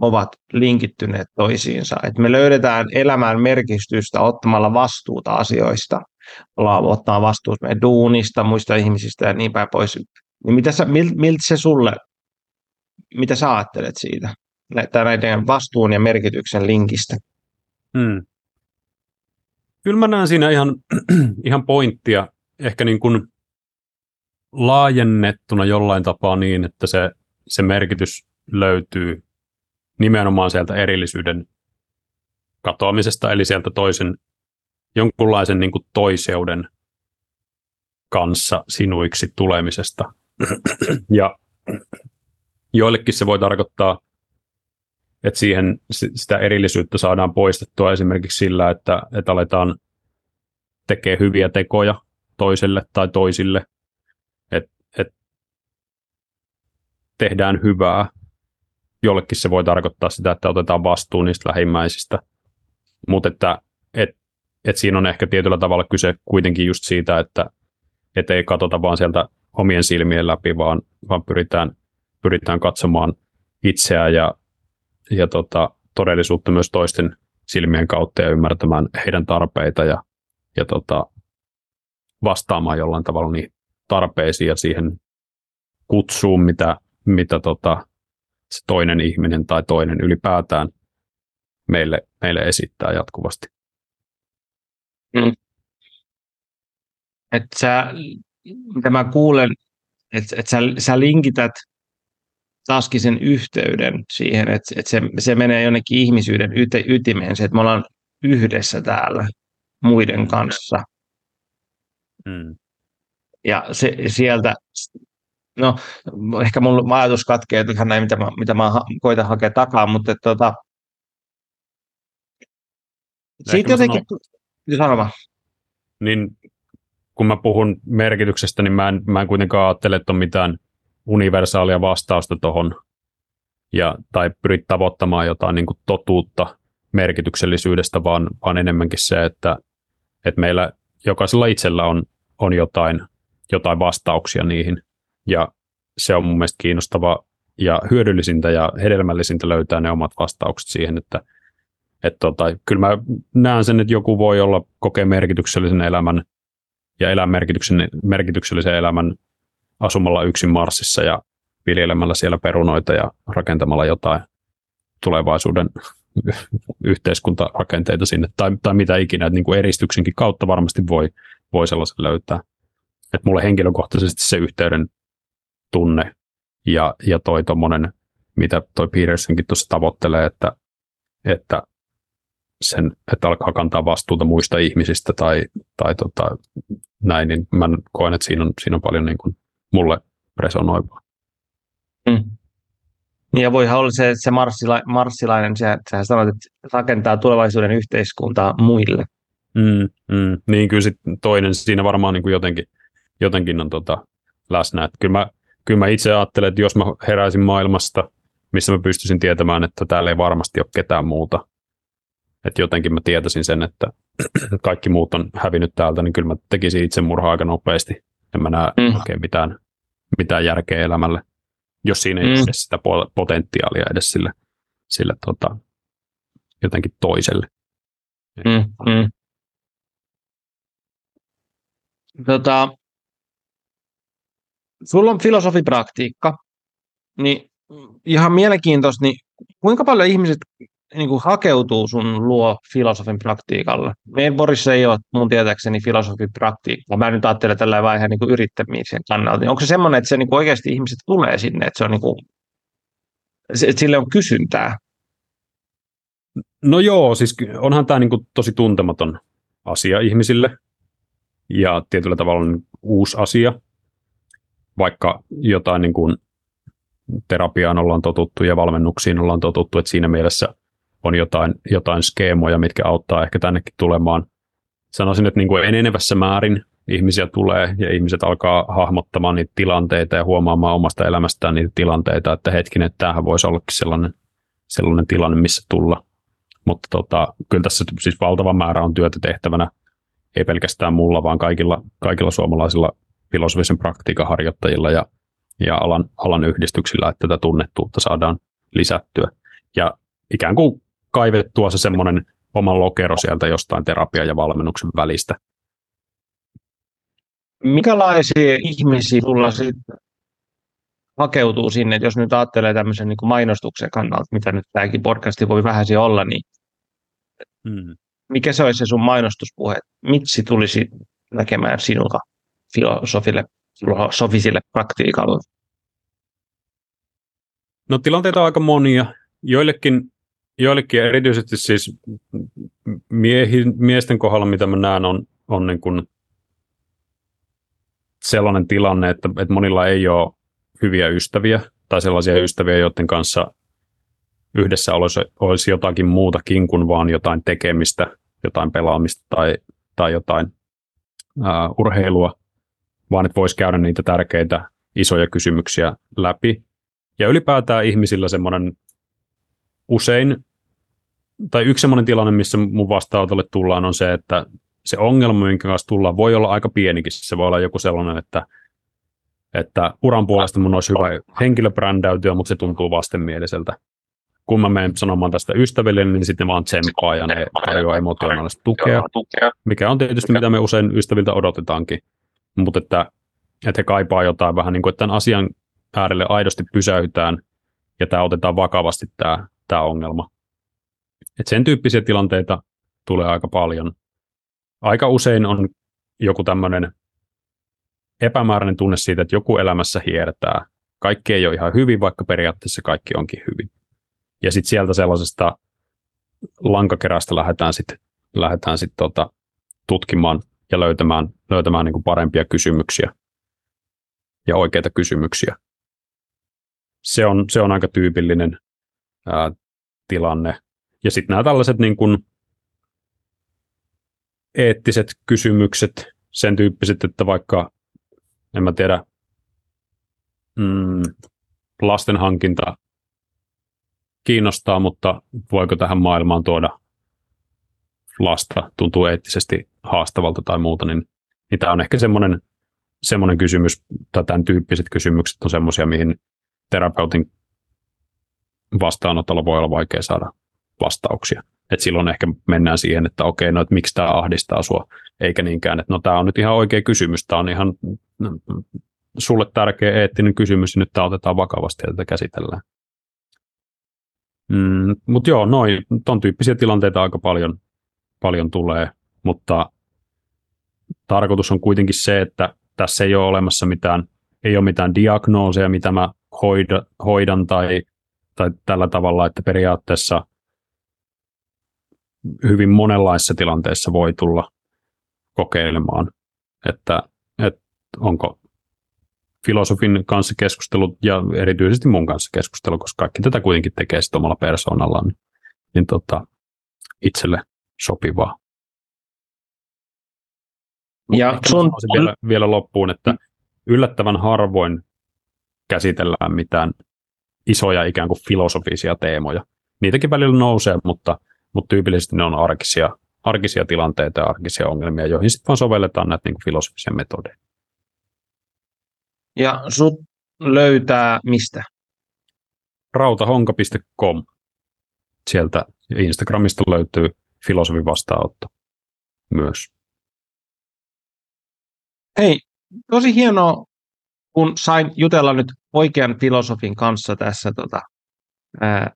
ovat linkittyneet toisiinsa. Että me löydetään elämään merkitystä ottamalla vastuuta asioista. Ollaan ottaa vastuuta meidän duunista, muista ihmisistä ja niin päin pois. Niin mitä sä, mil, miltä se sulle, mitä sä ajattelet siitä? Näiden vastuun ja merkityksen linkistä. Hmm. Kyllä mä näen siinä ihan, ihan pointtia, ehkä niin kuin laajennettuna jollain tapaa niin, että se, se merkitys löytyy nimenomaan sieltä erillisyyden katoamisesta, eli sieltä toisen, jonkunlaisen niin kuin toiseuden kanssa sinuiksi tulemisesta. ja joillekin se voi tarkoittaa, että siihen sitä erillisyyttä saadaan poistettua esimerkiksi sillä, että, että aletaan tekee hyviä tekoja toiselle tai toisille, että et tehdään hyvää. Jollekin se voi tarkoittaa sitä, että otetaan vastuu niistä lähimmäisistä, mutta että et, et siinä on ehkä tietyllä tavalla kyse kuitenkin just siitä, että et ei katsota vaan sieltä omien silmien läpi, vaan, vaan pyritään, pyritään katsomaan itseään ja, ja tota, todellisuutta myös toisten silmien kautta ja ymmärtämään heidän tarpeita ja, ja tota, vastaamaan jollain tavalla niihin tarpeisiin ja siihen kutsuun, mitä, mitä tota, se toinen ihminen tai toinen ylipäätään meille, meille esittää jatkuvasti. Mm. Että sä, mitä mä kuulen, että et sä, sä linkität taaskin sen yhteyden siihen, että, että se, se menee jonnekin ihmisyyden yte, ytimeen, se, että me ollaan yhdessä täällä muiden kanssa. Mm. Ja se, sieltä No, ehkä mun ajatus katkee ihan näin, mitä mä, mitä mä koitan hakea takaa, mutta että, tota, siitä jotenkin, sanon, Niin kun mä puhun merkityksestä, niin mä en, mä en kuitenkaan ajattele, että on mitään universaalia vastausta tuohon, ja, tai pyrit tavoittamaan jotain niin kuin totuutta merkityksellisyydestä, vaan, vaan enemmänkin se, että, että meillä jokaisella itsellä on, on jotain, jotain vastauksia niihin, ja se on mun mielestä kiinnostava ja hyödyllisintä ja hedelmällisintä löytää ne omat vastaukset siihen, että et tota, kyllä mä näen sen, että joku voi olla kokea merkityksellisen elämän ja elää merkityksellisen elämän asumalla yksin Marsissa ja viljelemällä siellä perunoita ja rakentamalla jotain tulevaisuuden yhteiskuntarakenteita sinne tai, tai mitä ikinä, että niin kuin eristyksenkin kautta varmasti voi, voi sellaisen löytää. Että mulle henkilökohtaisesti se yhteyden tunne ja, ja toi tommonen, mitä toi Petersonkin tuossa tavoittelee, että, että sen, että alkaa kantaa vastuuta muista ihmisistä tai, tai tota, näin, niin mä koen, että siinä on, siinä on paljon niin kuin mulle resonoivaa. Mm. Ja voihan olla se, se marssila, marssilainen, sä, sä sanoit, että rakentaa tulevaisuuden yhteiskuntaa muille. Mm, mm. Niin kyllä sit toinen siinä varmaan niin kuin jotenkin, jotenkin on tota läsnä. Että kyllä mä kyllä mä itse ajattelen, että jos mä heräisin maailmasta, missä mä pystyisin tietämään, että täällä ei varmasti ole ketään muuta, että jotenkin mä tietäisin sen, että kaikki muut on hävinnyt täältä, niin kyllä mä tekisin itsemurhaa aika nopeasti. En mä näe mm. oikein mitään, mitään järkeä elämälle, jos siinä ei mm. ole sitä potentiaalia edes sille, sille tota, jotenkin toiselle. Mm, mm. Tota, sulla on filosofipraktiikka, niin ihan mielenkiintoista, niin kuinka paljon ihmiset niin kuin hakeutuu sun luo filosofin praktiikalle? Meidän Borissa ei ole mun tietääkseni filosofin praktiikkaa. Mä nyt ajattelen tällä vähän niin yrittämisen kannalta. Onko se semmoinen, että se niin kuin oikeasti ihmiset tulee sinne, että se on niin kuin, että sille on kysyntää? No joo, siis onhan tämä niin kuin tosi tuntematon asia ihmisille ja tietyllä tavalla niin uusi asia, vaikka jotain niin kuin terapiaan ollaan totuttu ja valmennuksiin ollaan totuttu, että siinä mielessä on jotain, jotain skeemoja, mitkä auttaa ehkä tännekin tulemaan. Sanoisin, että niin kuin enenevässä määrin ihmisiä tulee ja ihmiset alkaa hahmottamaan niitä tilanteita ja huomaamaan omasta elämästään niitä tilanteita, että hetkinen, että tämähän voisi ollakin sellainen, sellainen tilanne, missä tulla. Mutta tota, kyllä tässä siis valtava määrä on työtä tehtävänä, ei pelkästään mulla, vaan kaikilla, kaikilla suomalaisilla filosofisen praktiikan harjoittajilla ja, ja alan, alan yhdistyksillä, että tätä tunnettuutta saadaan lisättyä. Ja ikään kuin kaivettua se semmoinen oma lokero sieltä jostain terapia- ja valmennuksen välistä. Mikälaisia ihmisiä sulla sitten hakeutuu sinne, että jos nyt ajattelee tämmöisen niin kuin mainostuksen kannalta, mitä nyt tämäkin podcasti voi vähän olla, niin hmm. mikä se olisi se sun mainostuspuhe? Miksi tulisi näkemään sinulta filosofille, filosofisille praktiikalle? No tilanteita on aika monia. Joillekin joillekin erityisesti siis miehi, miesten kohdalla, mitä mä näen, on, on niin kuin sellainen tilanne, että, että monilla ei ole hyviä ystäviä tai sellaisia ystäviä, joiden kanssa yhdessä olisi, olisi jotakin muutakin kuin vaan jotain tekemistä, jotain pelaamista tai, tai jotain ää, urheilua, vaan että voisi käydä niitä tärkeitä isoja kysymyksiä läpi. Ja ylipäätään ihmisillä semmoinen usein, tai yksi sellainen tilanne, missä mun vastaanotolle tullaan, on se, että se ongelma, minkä kanssa tullaan, voi olla aika pienikin. Se voi olla joku sellainen, että, että uran puolesta mun olisi hyvä henkilöbrändäytyä, mutta se tuntuu vastenmieliseltä. Kun mä menen sanomaan tästä ystäville, niin sitten vaan tsemppaa ja ne tarjoaa emotionaalista tukea, mikä on tietysti mitä me usein ystäviltä odotetaankin. Mutta että, että he kaipaa jotain vähän niin kuin, että tämän asian äärelle aidosti pysäytään ja tämä otetaan vakavasti tämä tämä ongelma. Et sen tyyppisiä tilanteita tulee aika paljon. Aika usein on joku tämmöinen epämääräinen tunne siitä, että joku elämässä hiertää. Kaikki ei ole ihan hyvin, vaikka periaatteessa kaikki onkin hyvin. Ja sitten sieltä sellaisesta lankakerästä lähdetään sitten lähdetään sit tota, tutkimaan ja löytämään, löytämään niin kuin parempia kysymyksiä ja oikeita kysymyksiä. Se on, se on aika tyypillinen ää, tilanne. Ja sitten nämä tällaiset niin kuin eettiset kysymykset, sen tyyppiset, että vaikka, en mä tiedä, mm, lasten hankinta kiinnostaa, mutta voiko tähän maailmaan tuoda lasta, tuntuu eettisesti haastavalta tai muuta, niin, niin tämä on ehkä semmoinen, semmoinen kysymys, tai tämän tyyppiset kysymykset on semmoisia, mihin terapeutin vastaanotolla voi olla vaikea saada vastauksia. Et silloin ehkä mennään siihen, että okei, no että miksi tämä ahdistaa sua, eikä niinkään, että no tämä on nyt ihan oikea kysymys, tämä on ihan sulle tärkeä eettinen kysymys, ja nyt tämä otetaan vakavasti ja tätä käsitellään. Mm, mutta joo, noin, ton tyyppisiä tilanteita aika paljon, paljon tulee, mutta tarkoitus on kuitenkin se, että tässä ei ole olemassa mitään, ei ole mitään diagnooseja, mitä mä hoida, hoidan tai tai tällä tavalla, että periaatteessa hyvin monenlaisissa tilanteissa voi tulla kokeilemaan, että, että onko filosofin kanssa keskustelut ja erityisesti mun kanssa keskustelu, koska kaikki tätä kuitenkin tekee sitten omalla persoonallaan, niin, niin tota, itselle sopivaa. Ja sun... vielä, vielä loppuun, että yllättävän harvoin käsitellään mitään isoja ikään kuin filosofisia teemoja. Niitäkin välillä nousee, mutta, mutta tyypillisesti ne on arkisia, arkisia tilanteita ja arkisia ongelmia, joihin sitten vaan sovelletaan näitä niin kuin filosofisia metodeja. Ja sut löytää mistä? rautahonka.com. Sieltä Instagramista löytyy filosofin vastaanotto myös. Hei, tosi hienoa, kun sain jutella nyt oikean filosofin kanssa tässä tota, ää,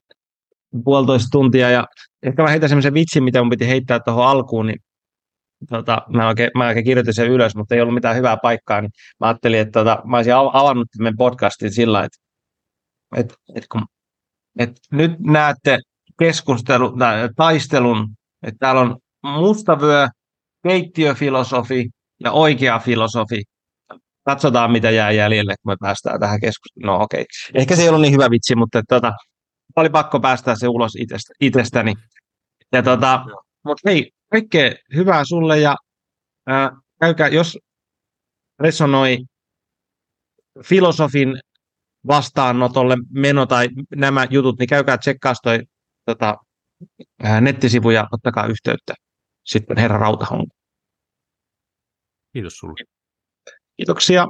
puolitoista tuntia. Ja ehkä mä heitän semmoisen vitsin, mitä mun piti heittää tuohon alkuun, niin tota, mä, oikein, mä oikein kirjoitin sen ylös, mutta ei ollut mitään hyvää paikkaa, niin mä ajattelin, että tota, mä olisin avannut tämän podcastin sillä että, että, että, kun, että nyt näette keskustelun, taistelun, että täällä on mustavyö, keittiöfilosofi ja oikea filosofi. Katsotaan, mitä jää jäljelle, kun me päästään tähän keskusteluun. No okei, okay. ehkä se ei ollut niin hyvä vitsi, mutta tota, oli pakko päästää se ulos itsestä, itsestäni. Ja tota, mutta hei, kaikkea hyvää sulle ja ää, käykää, jos resonoi filosofin vastaanotolle meno tai nämä jutut, niin käykää tsekkaa toi tota, ää, nettisivu ja ottakaa yhteyttä sitten herra Rautahonko. Kiitos sulle. Kiitoksia.